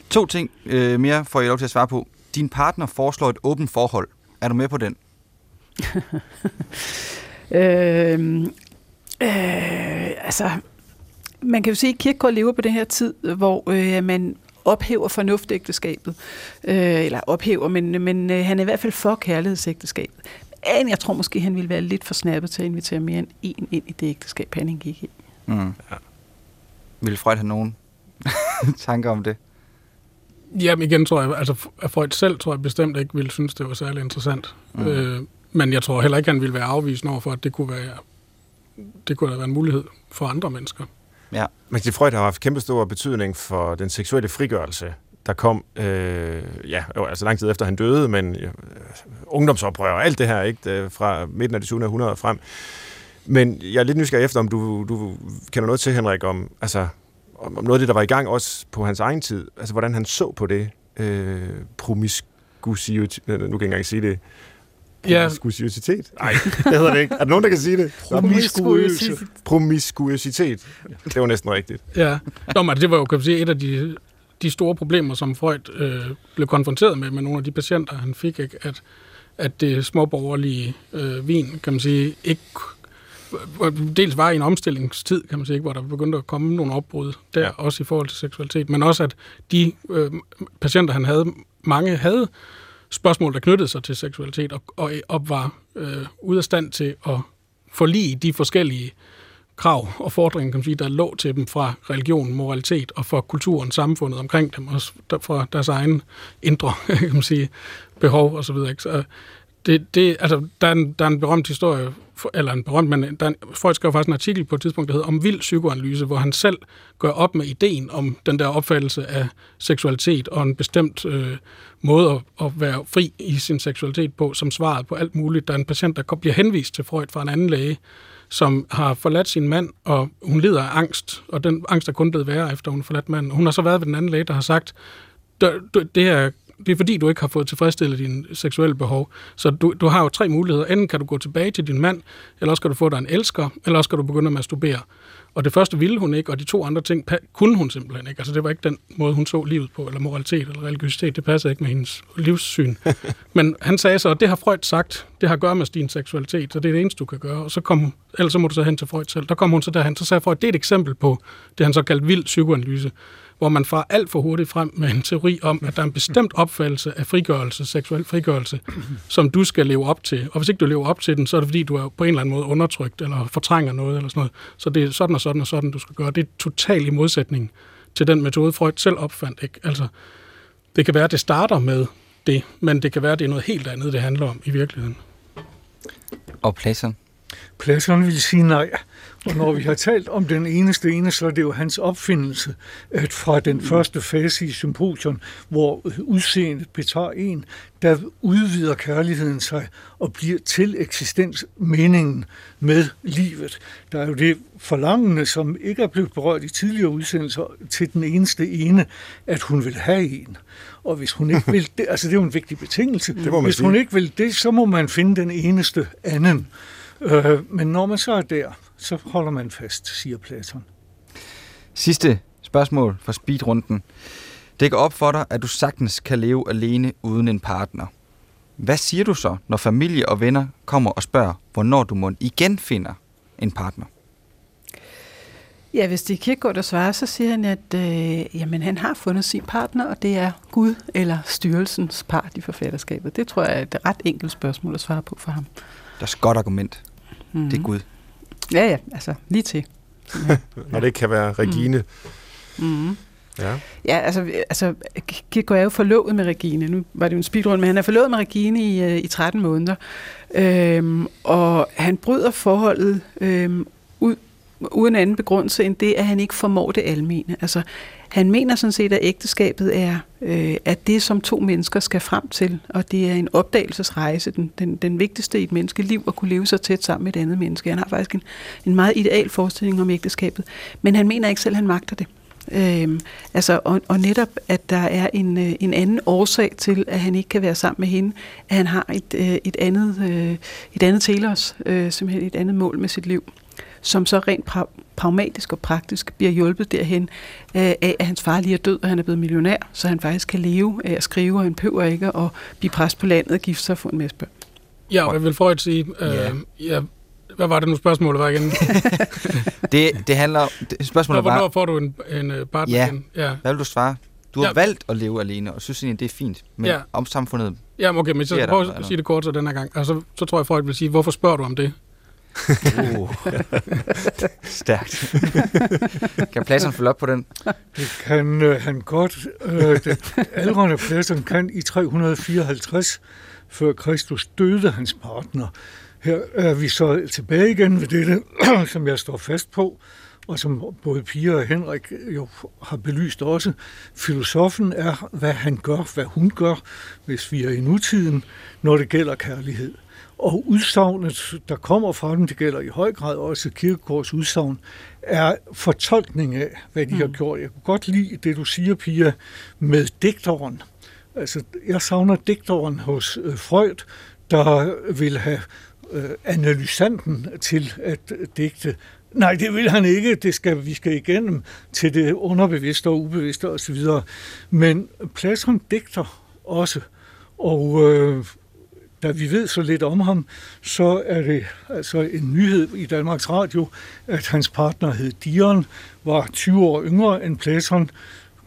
To ting øh, mere får jeg lov til at svare på. Din partner foreslår et åbent forhold. Er du med på den? Øh, øh, altså, man kan jo sige, at Kierkegaard lever på den her tid, hvor øh, man ophæver fornuftægteskabet. Øh, eller ophæver, men, men øh, han er i hvert fald for kærlighedsægteskabet. Men jeg tror måske, han ville være lidt for snappet til at invitere mere end en ind i det ægteskab, han indgik i. Mm. Ja. Vil Freud have nogen tanker om det? Jamen igen tror jeg, altså Freud selv tror jeg bestemt ikke ville synes, det var særlig interessant. Mm. Øh, men jeg tror heller ikke, han ville være afvisende over for, at det kunne være, det kunne være en mulighed for andre mennesker. Ja. Men det Freud har haft kæmpe stor betydning for den seksuelle frigørelse, der kom, øh, ja, altså lang tid efter han døde, men øh, ungdomsoprør og alt det her, ikke, fra midten af det 20. århundrede frem. Men jeg er lidt nysgerrig efter, om du, du kender noget til, Henrik, om, altså, om noget af det, der var i gang også på hans egen tid, altså hvordan han så på det øh, promiskuitet, nu kan jeg ikke engang sige det, Promiskuitet? Nej, det hedder det ikke. Er der nogen, der kan sige det? Promiskuitet. Promiskuitet. Det var næsten rigtigt. Ja. Nå, men det var jo, kan man sige, et af de, de store problemer, som Freud øh, blev konfronteret med, med nogle af de patienter, han fik, ikke? At, at det småborgerlige øh, vin, kan man sige, ikke dels var i en omstillingstid, kan man sige, hvor der begyndte at komme nogle opbrud der, ja. også i forhold til seksualitet, men også at de øh, patienter, han havde, mange havde spørgsmål, der knyttede sig til seksualitet, og, og, og var øh, ude af stand til at forlige de forskellige krav og fordringer, kan man sige, der lå til dem fra religion, moralitet og fra kulturen, samfundet omkring dem, og fra deres egen indre kan man sige, behov og så videre. Ikke? Så det, det, altså, der, er en, der er en berømt historie, eller en berømt, men der er en, Freud skrev faktisk en artikel på et tidspunkt, der hedder Om vild psykoanalyse, hvor han selv gør op med ideen om den der opfattelse af seksualitet og en bestemt øh, måde at, at være fri i sin seksualitet på, som svaret på alt muligt. Der er en patient, der bliver henvist til Freud fra en anden læge, som har forladt sin mand, og hun lider af angst, og den angst er kun blevet værre, efter hun har forladt manden. Hun har så været ved den anden læge, der har sagt, det her det er fordi, du ikke har fået tilfredsstillet dine seksuelle behov. Så du, du har jo tre muligheder. Enten kan du gå tilbage til din mand, eller også kan du få dig en elsker, eller også kan du begynde at masturbere. Og det første ville hun ikke, og de to andre ting kunne hun simpelthen ikke. Altså det var ikke den måde, hun så livet på, eller moralitet eller religiøsitet. Det passede ikke med hendes livssyn. Men han sagde så, at det har Freud sagt, det har at gøre med din seksualitet, så det er det eneste, du kan gøre. Og så kom, ellers så må du så hen til Freud selv. Der kom hun så derhen, så sagde Freud, det er et eksempel på det, han så kaldte vild psykoanalyse hvor man får alt for hurtigt frem med en teori om, at der er en bestemt opfattelse af frigørelse, seksuel frigørelse, som du skal leve op til. Og hvis ikke du lever op til den, så er det fordi, du er på en eller anden måde undertrykt, eller fortrænger noget, eller sådan noget. Så det er sådan og sådan og sådan, du skal gøre. Det er totalt i modsætning til den metode, Freud selv opfandt. Ikke? Altså, det kan være, at det starter med det, men det kan være, at det er noget helt andet, det handler om i virkeligheden. Og Platon? Platon vil sige nej. Og når vi har talt om den eneste ene, så er det jo hans opfindelse, at fra den første fase i symposium, hvor udseendet betager en, der udvider kærligheden sig og bliver til eksistensmeningen med livet. Der er jo det forlangende, som ikke er blevet berørt i tidligere udsendelser, til den eneste ene, at hun vil have en. Og hvis hun ikke vil det, altså det er jo en vigtig betingelse. Hvis sige. hun ikke vil det, så må man finde den eneste anden. Øh, men når man så er der, så holder man fast, siger Platon. Sidste spørgsmål for speedrunden. Det går op for dig, at du sagtens kan leve alene uden en partner. Hvad siger du så, når familie og venner kommer og spørger, hvornår du må igen finder en partner? Ja, hvis det er Kierkegaard, der svarer, så siger han, at øh, jamen, han har fundet sin partner, og det er Gud eller styrelsens part i forfatterskabet. Det tror jeg er et ret enkelt spørgsmål at svare på for ham. Der er et godt argument. Mm. Det er Gud. Ja, ja, altså lige til. Når det kan være Regine. Mm. Ja. Ja, altså, altså Kierkegaard er jo forlovet med Regine. Nu var det jo en speedrun, men han er forlovet med Regine i, øh, i 13 måneder. Øhm, og han bryder forholdet øhm, ud, uden anden begrundelse end det, at han ikke formår det almene. Altså, han mener sådan set, at ægteskabet er, øh, er det, som to mennesker skal frem til, og det er en opdagelsesrejse, den, den, den vigtigste i et menneskeliv, at kunne leve så tæt sammen med et andet menneske. Han har faktisk en, en meget ideal forestilling om ægteskabet, men han mener ikke selv, at han magter det. Øhm, altså, og, og netop, at der er en, øh, en anden årsag til, at han ikke kan være sammen med hende, at han har et, øh, et andet, øh, et andet telos, øh, simpelthen et andet mål med sit liv, som så rent pra- pragmatisk og praktisk bliver hjulpet derhen øh, af, at hans far lige er død, og han er blevet millionær, så han faktisk kan leve af at skrive, og han behøver ikke at blive præst på landet og gifte sig og få en masse børn. Ja, og jeg vil Freud sige, øh, Ja. ja, hvad var det nu spørgsmålet var igen? Det, det handler om... Det, spørgsmålet Hvornår var, får du en, en øh, partner Ja. igen? Ja. hvad vil du svare? Du har Ja. valgt at leve alene, og synes egentlig, det er fint. Men Ja. om samfundet... Ja, okay, men så altså at sige det kort så den her gang. Og så, så tror jeg, Freud vil sige, hvorfor spørger du om det? Uh. Stærkt. kan Platon følge op på den? Det kan øh, han godt. Øh, det aldrende Platon kan i 354, før Kristus døde hans partner. Her er vi så tilbage igen ved dette, som jeg står fast på, og som både Pia og Henrik jo har belyst også. Filosofen er, hvad han gør, hvad hun gør, hvis vi er i nutiden, når det gælder kærlighed. Og udsagnet, der kommer fra dem, det gælder i høj grad også Kierkegaards udsagn, er fortolkning af, hvad de mm. har gjort. Jeg kunne godt lide det, du siger, Pia, med digteren. Altså, jeg savner digteren hos øh, Freud, der vil have øh, analysanten til at øh, digte. Nej, det vil han ikke. Det skal, vi skal igennem til det underbevidste og ubevidste osv. Men Platon digter også. Og øh, da vi ved så lidt om ham, så er det altså en nyhed i Danmarks Radio, at hans partner hed Dion, var 20 år yngre end Platon,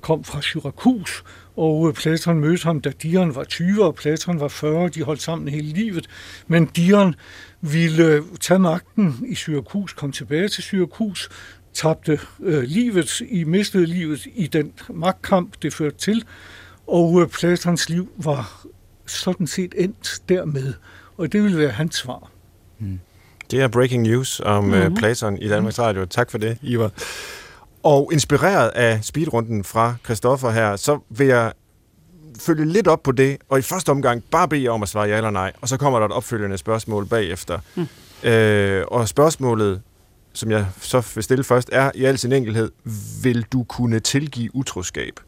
kom fra Syrakus, og øh, Platon mødte ham, da Dion var 20, og Platon var 40, de holdt sammen hele livet. Men Dion ville øh, tage magten i Syrakus, kom tilbage til Syrakus, tabte øh, livet, i mistede livet i den magtkamp, det førte til, og øh, Platons liv var sådan set endt dermed, og det ville være hans svar. Det er breaking news om mm-hmm. Platon i Danmarks Radio. Tak for det, Ivar. Og inspireret af speedrunden fra Christoffer her, så vil jeg følge lidt op på det, og i første omgang bare bede jer om at svare ja eller nej, og så kommer der et opfølgende spørgsmål bagefter. Mm. Øh, og spørgsmålet, som jeg så vil stille først, er i al sin enkelhed, vil du kunne tilgive utroskab?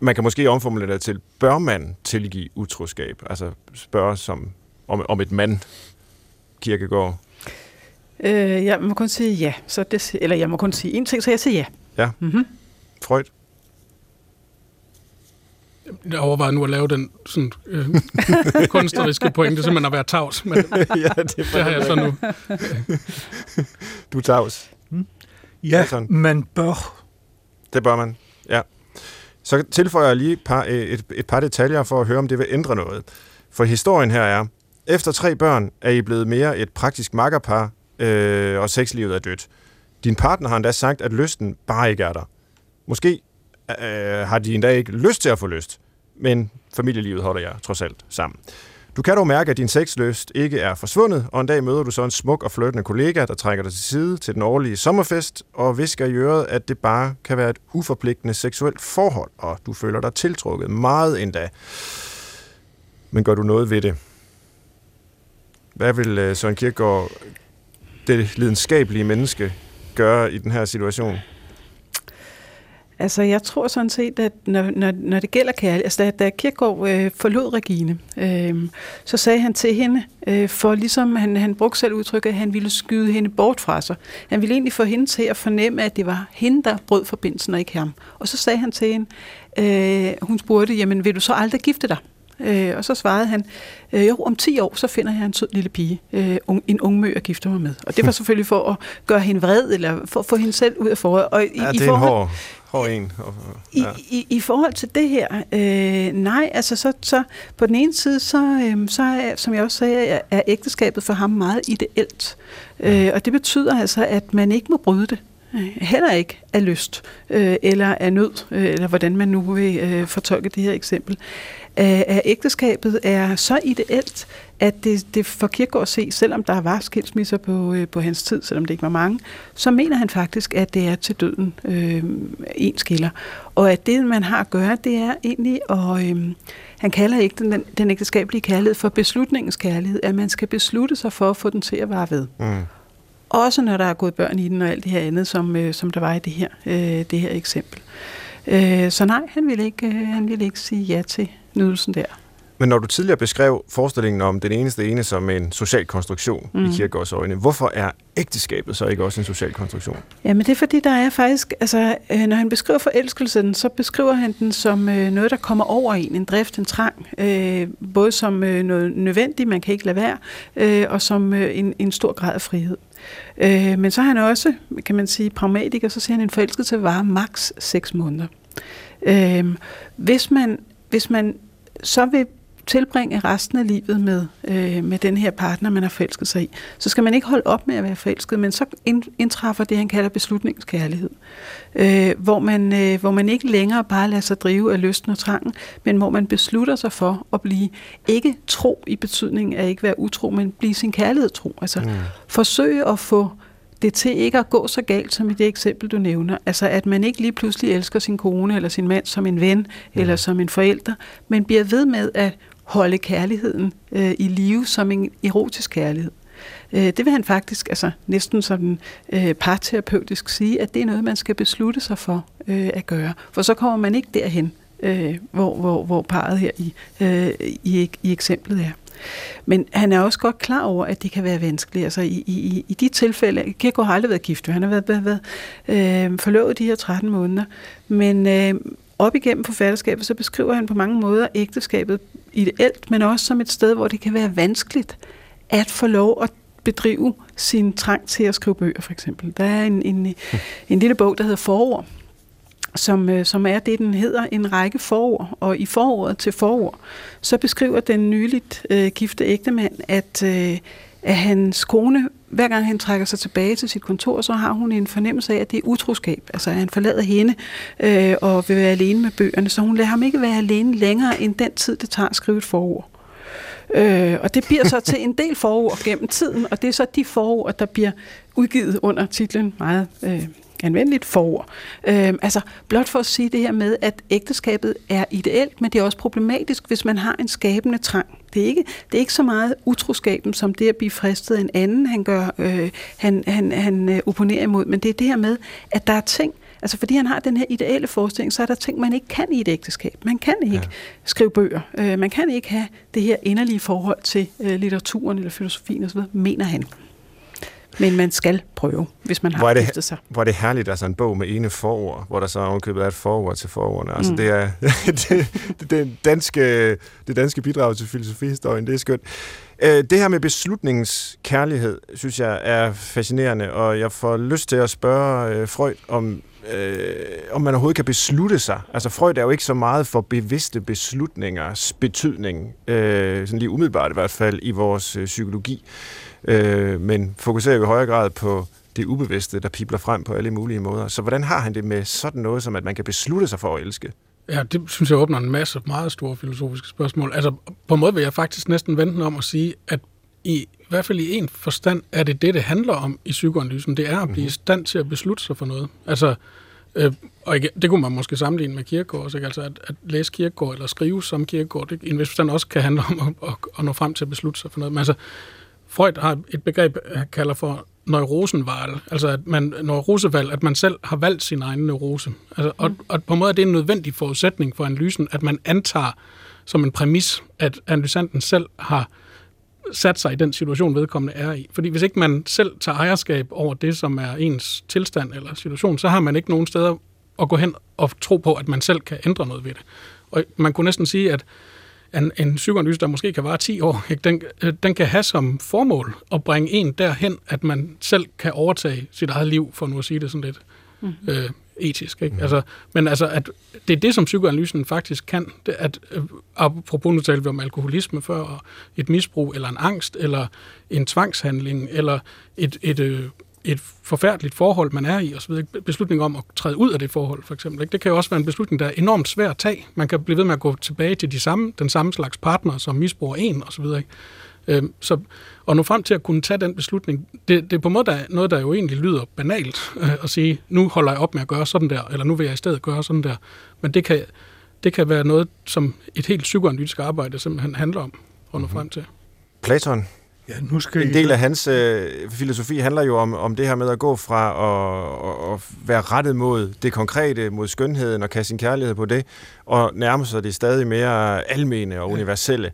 Man kan måske omformulere det til, bør man tilgive utroskab? Altså spørge som, om, om et mand, Kirkegaard. Øh, jeg må kun sige ja, så det, eller jeg må kun sige en ting, så jeg siger ja. Ja. Mm-hmm. Freud? Jeg overvejer nu at lave den sådan, øh, kunstneriske pointe, simpelthen at være tavs. Men ja, det, det har jeg så nu. Du er tavs. Ja, Platon. man bør. Det bør man, ja. Så tilføjer jeg lige et par, øh, et, et par detaljer for at høre, om det vil ændre noget. For historien her er, efter tre børn er I blevet mere et praktisk makkerpar, øh, og sexlivet er dødt. Din partner har endda sagt, at lysten bare ikke er der. Måske øh, har de endda ikke lyst til at få lyst, men familielivet holder jer trods alt sammen. Du kan dog mærke, at din sexlyst ikke er forsvundet, og en dag møder du så en smuk og flirtende kollega, der trækker dig til side til den årlige sommerfest, og visker i øret, at det bare kan være et uforpligtende seksuelt forhold, og du føler dig tiltrukket meget endda. Men gør du noget ved det? Hvad vil øh, Søren Kierkegaard, det lidenskabelige menneske, gøre i den her situation? Altså, jeg tror sådan set, at når, når, når det gælder kærlighed, altså da, da Kierkegaard øh, forlod Regine, øh, så sagde han til hende, øh, for ligesom han, han brugte selv udtrykket, at han ville skyde hende bort fra sig. Han ville egentlig få hende til at fornemme, at det var hende, der brød forbindelsen, og ikke ham. Og så sagde han til hende, øh, hun spurgte, jamen vil du så aldrig gifte dig? Øh, og så svarede han, øh, jo, om 10 år, så finder jeg en sød lille pige, øh, en ung mø at gifte mig med. Og det var selvfølgelig for at gøre hende vred, eller for at få hende selv ud af forholdet. Og i, ja, det er i forhold, hård, en. Ja. I, i, I forhold til det her, øh, nej, altså så, så på den ene side, så, øh, så er, som jeg også sagde, er, er ægteskabet for ham meget ideelt. Øh, og det betyder altså, at man ikke må bryde det. Øh, heller ikke af lyst øh, eller af nød, øh, eller hvordan man nu vil øh, fortolke det her eksempel. At ægteskabet er så ideelt, at det, det for Kierkegaard at se, selvom der var skilsmisser på, øh, på hans tid, selvom det ikke var mange, så mener han faktisk, at det er til døden øh, en skiller. Og at det, man har at gøre, det er egentlig at... Øh, han kalder ikke den, den ægteskabelige kærlighed for beslutningens kærlighed, at man skal beslutte sig for at få den til at vare ved. Mm. Også når der er gået børn i den og alt det her andet, som, øh, som der var i det her, øh, det her eksempel. Øh, så nej, han ville, ikke, øh, han ville ikke sige ja til nydelsen der. Men når du tidligere beskrev forestillingen om den eneste ene som en social konstruktion mm. i Kierkegaards øjne, hvorfor er ægteskabet så ikke også en social konstruktion? Jamen det er fordi, der er faktisk, altså øh, når han beskriver forelskelsen, så beskriver han den som øh, noget, der kommer over en, en drift, en trang, øh, både som øh, noget nødvendigt, man kan ikke lade være, øh, og som øh, en, en stor grad af frihed. Øh, men så er han også, kan man sige, pragmatiker, så siger han, en forelskelse varer maks 6 måneder. Øh, hvis man hvis man så vil tilbringe resten af livet med, øh, med den her partner, man har forelsket sig i, så skal man ikke holde op med at være forelsket, men så indtræffer det, han kalder beslutningskærlighed. Øh, hvor, man, øh, hvor man ikke længere bare lader sig drive af lysten og trangen, men hvor man beslutter sig for at blive ikke tro i betydningen af ikke være utro, men blive sin kærlighed tro. Altså mm. forsøge at få det til ikke at gå så galt som i det eksempel, du nævner. Altså at man ikke lige pludselig elsker sin kone eller sin mand som en ven ja. eller som en forælder, men bliver ved med at holde kærligheden øh, i live som en erotisk kærlighed. Øh, det vil han faktisk altså, næsten sådan øh, parterapeutisk sige, at det er noget, man skal beslutte sig for øh, at gøre. For så kommer man ikke derhen, øh, hvor, hvor, hvor parret her i, øh, i, i eksemplet er. Men han er også godt klar over, at det kan være vanskeligt. Altså i, i, i de tilfælde, Kierkegaard har aldrig været gift, han har været, været, været øh, forlovet de her 13 måneder, men øh, op igennem forfatterskabet, så beskriver han på mange måder ægteskabet ideelt, men også som et sted, hvor det kan være vanskeligt at få lov at bedrive sin trang til at skrive bøger, for eksempel. Der er en, en, en lille bog, der hedder Forord, som, øh, som er det, den hedder, en række forord. Og i foråret til forord, så beskriver den nyligt øh, gifte ægtemand, at, øh, at hans kone, hver gang han trækker sig tilbage til sit kontor, så har hun en fornemmelse af, at det er utroskab. Altså, at han forlader hende øh, og vil være alene med bøgerne. Så hun lader ham ikke være alene længere end den tid, det tager at skrive et forord. Øh, og det bliver så til en del forord gennem tiden, og det er så de forord, der bliver udgivet under titlen meget øh, anvendeligt forord. Øh, altså blot for at sige det her med, at ægteskabet er ideelt, men det er også problematisk, hvis man har en skabende trang. Det er ikke, det er ikke så meget utroskaben, som det at blive fristet af en anden, han, gør, øh, han, han, han øh, opponerer imod, men det er det her med, at der er ting, Altså fordi han har den her ideelle forestilling, så er der ting, man ikke kan i et ægteskab. Man kan ikke ja. skrive bøger. Øh, man kan ikke have det her inderlige forhold til øh, litteraturen eller filosofien osv., mener han. Men man skal prøve, hvis man har hvor det, sig. Hvor er det herligt, altså en bog med ene forord, hvor der så omkøbet er et forord til forordene. Altså mm. det er det, det, det, danske, det danske bidrag til filosofihistorien, det er skønt. Øh, det her med beslutningskærlighed, synes jeg er fascinerende, og jeg får lyst til at spørge øh, Freud om, øh, om man overhovedet kan beslutte sig. Altså Freud er jo ikke så meget for bevidste beslutningers betydning, øh, sådan lige umiddelbart i hvert fald, i vores øh, psykologi øh, men fokuserer jo i højere grad på det ubevidste, der pipler frem på alle mulige måder. Så hvordan har han det med sådan noget, som at man kan beslutte sig for at elske? Ja, det synes jeg åbner en masse meget store filosofiske spørgsmål. Altså, på en måde vil jeg faktisk næsten vente om at sige, at i, i hvert fald i en forstand er det det, det handler om i psykoanalysen. Det er at blive i mhm. stand til at beslutte sig for noget. Altså, øh, og ikke, det kunne man måske sammenligne med Kierkegaard også, ikke? Altså at, at læse Kierkegaard eller skrive som Kierkegaard, det i en vis forstand også kan handle om at, at, at nå frem til at beslutte sig for noget. Men altså, Freud har et begreb, han kalder for neurosenvalg, altså at man, neurosevalg, at man selv har valgt sin egen neurose. Altså, og, mm. og på en måde er det en nødvendig forudsætning for analysen, at man antager som en præmis, at analysanten selv har sat sig i den situation, vedkommende er i. Fordi hvis ikke man selv tager ejerskab over det, som er ens tilstand eller situation, så har man ikke nogen steder at gå hen og tro på, at man selv kan ændre noget ved det. Og man kunne næsten sige, at en, en psykoanalyse, der måske kan vare 10 år, ikke? Den, øh, den kan have som formål at bringe en derhen, at man selv kan overtage sit eget liv, for nu at sige det sådan lidt mm. øh, etisk. Ikke? Mm. Altså, men altså, at det er det, som psykoanalysen faktisk kan. Det, at, øh, apropos nu talte vi om alkoholisme før, og et misbrug, eller en angst, eller en tvangshandling, eller et, et, et, et forfærdeligt forhold, man er i, og så videre. Beslutning om at træde ud af det forhold, for eksempel. Ikke? Det kan jo også være en beslutning, der er enormt svær at tage. Man kan blive ved med at gå tilbage til de samme, den samme slags partner, som misbruger en, og så videre. Ikke? Øhm, så, og nå frem til at kunne tage den beslutning, det, det er på en måde der, noget, der jo egentlig lyder banalt øh, at sige, nu holder jeg op med at gøre sådan der, eller nu vil jeg i stedet gøre sådan der. Men det kan, det kan være noget, som et helt psykoanalytisk arbejde simpelthen handler om at nå mhm. frem til. Platon, Ja, nu skal en del af hans øh, filosofi handler jo om, om det her med at gå fra at, at være rettet mod det konkrete, mod skønheden og kaste sin kærlighed på det, og nærme sig det stadig mere almene og universelle.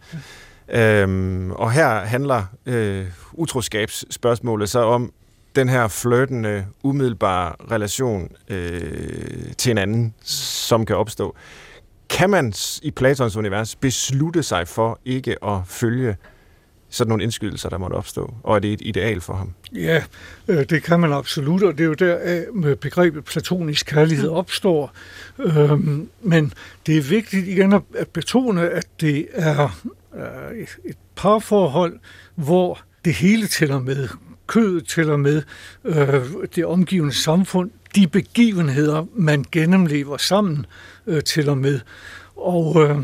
Ja. Øhm, og her handler øh, utroskabsspørgsmålet så om den her flirtende, umiddelbare relation øh, til en anden, som kan opstå. Kan man i Platons univers beslutte sig for ikke at følge sådan nogle indskydelser, der måtte opstå? Og er det et ideal for ham? Ja, øh, det kan man absolut, og det er jo der, med begrebet platonisk kærlighed mm. opstår. Øhm, men det er vigtigt igen at betone, at det er et parforhold, hvor det hele tæller med. Kødet tæller med, øh, det omgivende samfund, de begivenheder, man gennemlever sammen, øh, tæller med. Og øh,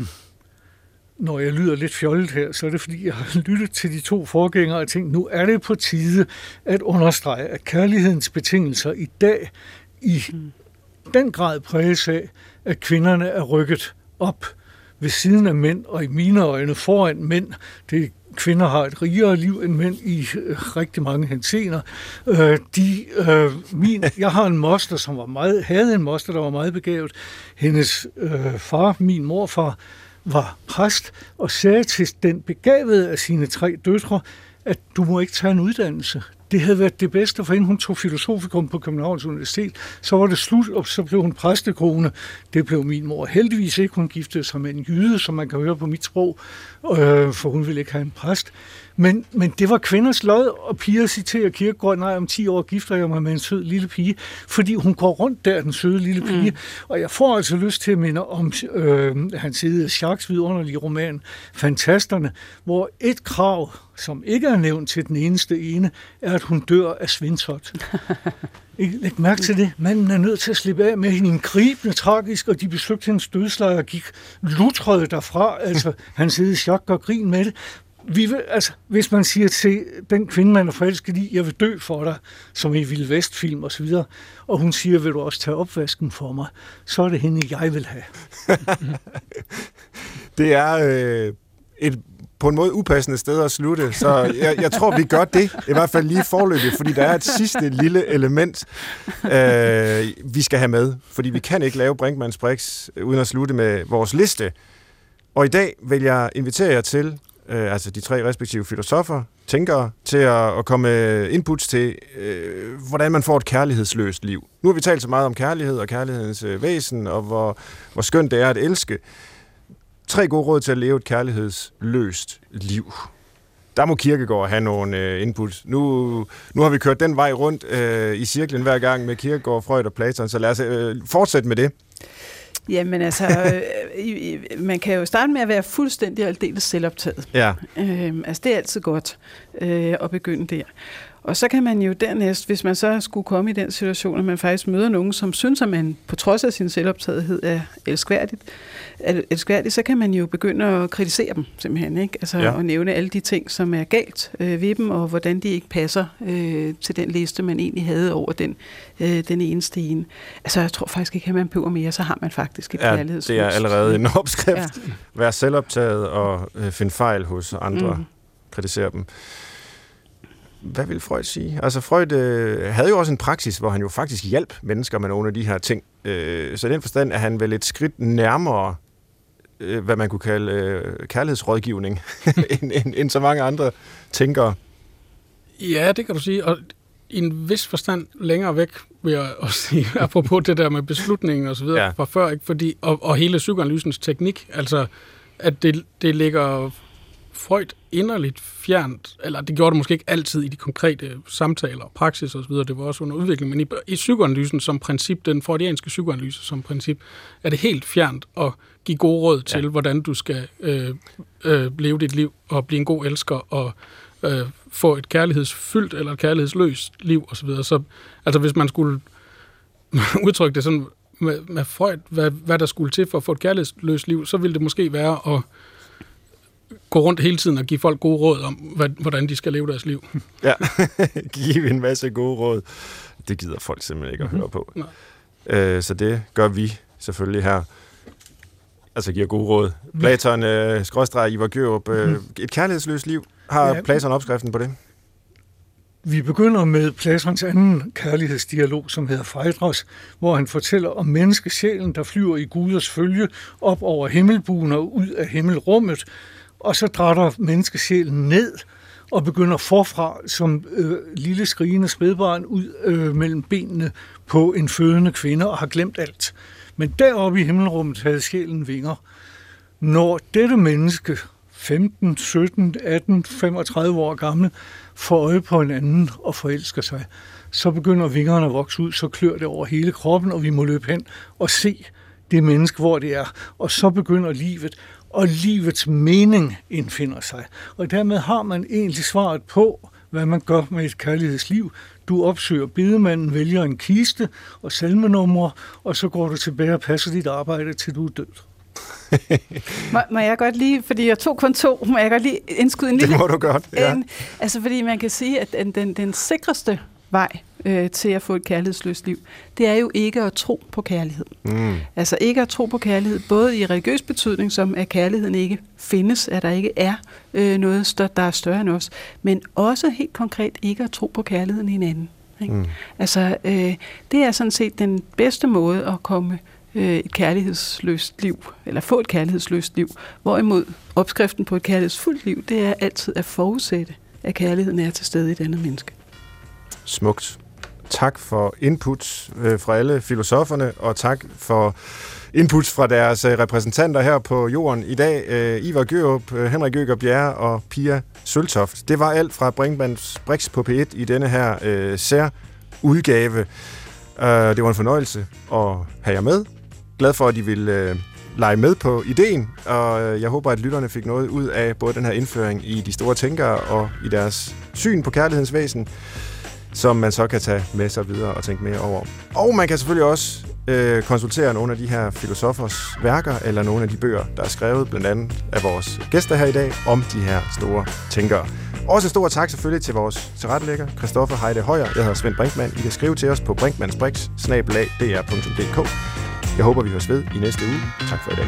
når jeg lyder lidt fjollet her, så er det fordi, jeg har lyttet til de to forgængere og tænkt, nu er det på tide at understrege, at kærlighedens betingelser i dag i den grad præges af, at kvinderne er rykket op ved siden af mænd, og i mine øjne foran mænd. Det kvinder har et rigere liv end mænd i øh, rigtig mange hensener. Øh, de, øh, min, jeg har en moster, som var meget, havde en moster, der var meget begavet. Hendes øh, far, min morfar, var præst og sagde til den begavede af sine tre døtre, at du må ikke tage en uddannelse. Det havde været det bedste for hende. Hun tog filosofikum på Københavns Universitet. Så var det slut, og så blev hun præstekone. Det blev min mor heldigvis ikke. Hun giftede sig med en jyde, som man kan høre på mit sprog, øh, for hun ville ikke have en præst. Men, men det var kvinders lod, og piger citerer Kirkegaard, nej, om 10 år gifter jeg mig med en sød lille pige, fordi hun går rundt der, den søde lille pige. Mm. Og jeg får altså lyst til at minde om øh, hans side Jacques vidunderlige roman, Fantasterne, hvor et krav, som ikke er nævnt til den eneste ene, er, at hun dør af svintot. Læg mærke til det. Manden er nødt til at slippe af med hende en gribende tragisk, og de besøgte hendes dødslejr og gik lutrede derfra. Altså, han sidder Jacques og grin med det vi vil, altså, hvis man siger til den kvinde, man er forelsket i, jeg vil dø for dig, som i Vild Vestfilm og så videre, og hun siger, vil du også tage opvasken for mig, så er det hende, jeg vil have. det er øh, et på en måde upassende sted at slutte, så jeg, jeg tror, vi gør det, i hvert fald lige forløbet, fordi der er et sidste lille element, øh, vi skal have med, fordi vi kan ikke lave Brinkmanns Brix uden at slutte med vores liste. Og i dag vil jeg invitere jer til øh, altså de tre respektive filosofer, tænkere, til at, at komme med inputs til, øh, hvordan man får et kærlighedsløst liv. Nu har vi talt så meget om kærlighed og kærlighedens øh, væsen, og hvor, hvor skønt det er at elske. Tre gode råd til at leve et kærlighedsløst liv. Der må Kirkegaard have nogle øh, input. Nu, nu har vi kørt den vej rundt øh, i cirklen hver gang med Kirkegaard, Freud og Platon, så lad os øh, fortsætte med det. Jamen altså, øh, man kan jo starte med at være fuldstændig aldeles selvoptaget. Ja. Øh, altså det er altid godt øh, at begynde der. Og så kan man jo dernæst, hvis man så skulle komme i den situation, at man faktisk møder nogen, som synes, at man på trods af sin selvoptagethed er elskværdigt, elskværdigt, så kan man jo begynde at kritisere dem simpelthen, ikke? Altså ja. at nævne alle de ting, som er galt øh, ved dem, og hvordan de ikke passer øh, til den liste, man egentlig havde over den, øh, den ene. Altså jeg tror faktisk ikke, at man behøver mere, så har man faktisk et ja, det er allerede en opskrift. Ja. Vær selvoptaget og øh, finde fejl hos andre. Mm. Kritisere dem hvad vil Freud sige? Altså Freud øh, havde jo også en praksis, hvor han jo faktisk hjalp mennesker med nogle af de her ting. Øh, så i den forstand er han vel et skridt nærmere, øh, hvad man kunne kalde øh, kærlighedsrådgivning, end, end, end så mange andre tænkere. Ja, det kan du sige. Og i en vis forstand længere væk, vil jeg også sige, apropos det der med beslutningen og så videre ja. fra før, ikke? Fordi, og, og hele psykoanalysens teknik, altså at det, det ligger Freud inderligt fjernt, eller det gjorde det måske ikke altid i de konkrete samtaler og praksis osv., det var også under udvikling, men i, i psykoanalysen som princip, den freudianske psykoanalyse som princip, er det helt fjernt at give gode råd til, ja. hvordan du skal øh, øh, leve dit liv og blive en god elsker og øh, få et kærlighedsfyldt eller et kærlighedsløst liv osv. Så, så altså hvis man skulle udtrykke det sådan med, med Freud, hvad, hvad der skulle til for at få et kærlighedsløst liv, så ville det måske være at gå rundt hele tiden og give folk gode råd om, hvordan de skal leve deres liv. Ja, give en masse gode råd. Det gider folk simpelthen ikke at høre på. Nej. Øh, så det gør vi selvfølgelig her. Altså giver gode råd. Platon, øh, skrådstræk, Ivar Gjørup, øh, mhm. et kærlighedsløst liv. Har ja. Platon opskriften på det? Vi begynder med Platons anden kærlighedsdialog, som hedder Phaedros, hvor han fortæller om menneskesjælen, der flyver i Guders følge op over himmelbuen og ud af himmelrummet, og så drætter menneskesjælen ned og begynder forfra som øh, lille skrigende spædbarn ud øh, mellem benene på en fødende kvinde og har glemt alt. Men deroppe i himmelrummet havde sjælen vinger. Når dette menneske, 15, 17, 18, 35 år gammel, får øje på en anden og forelsker sig, så begynder vingerne at vokse ud, så klør det over hele kroppen, og vi må løbe hen og se det menneske, hvor det er. Og så begynder livet, og livets mening indfinder sig. Og dermed har man egentlig svaret på, hvad man gør med et kærlighedsliv. Du opsøger bedemanden, vælger en kiste og salmenumre, og så går du tilbage og passer dit arbejde, til du er død. må, må jeg godt lige, fordi jeg tog kun to, må jeg godt lige indskyde en lille... Det må du godt, ja. En, altså, fordi man kan sige, at den, den, den sikreste vej øh, til at få et kærlighedsløst liv, det er jo ikke at tro på kærlighed. Mm. Altså ikke at tro på kærlighed, både i religiøs betydning, som at kærligheden ikke findes, at der ikke er øh, noget, der er større end os, men også helt konkret ikke at tro på kærligheden i hinanden. Ikke? Mm. Altså, øh, det er sådan set den bedste måde at komme øh, et kærlighedsløst liv, eller få et kærlighedsløst liv. Hvorimod opskriften på et kærlighedsfuldt liv, det er altid at forudsætte, at kærligheden er til stede i denne menneske. Smukt. Tak for input øh, fra alle filosoferne, og tak for inputs fra deres øh, repræsentanter her på jorden i dag. Øh, Ivar Gørup, øh, Henrik Øger Bjerre og Pia Søltoft. Det var alt fra Brinkmanns Brix på P1 i denne her øh, sær udgave. Uh, øh, det var en fornøjelse at have jer med. Glad for, at I vil øh, lege med på ideen, og øh, jeg håber, at lytterne fik noget ud af både den her indføring i de store tænkere og i deres syn på kærlighedens væsen som man så kan tage med sig videre og tænke mere over. Og man kan selvfølgelig også øh, konsultere nogle af de her filosofers værker, eller nogle af de bøger, der er skrevet, blandt andet af vores gæster her i dag, om de her store tænkere. Også en stor tak selvfølgelig til vores tilrettelægger, Christoffer Heide Højer. Jeg hedder Svend Brinkmann. I kan skrive til os på brinkmannsbrix.dr.dk. Jeg håber, vi høres ved i næste uge. Tak for i dag.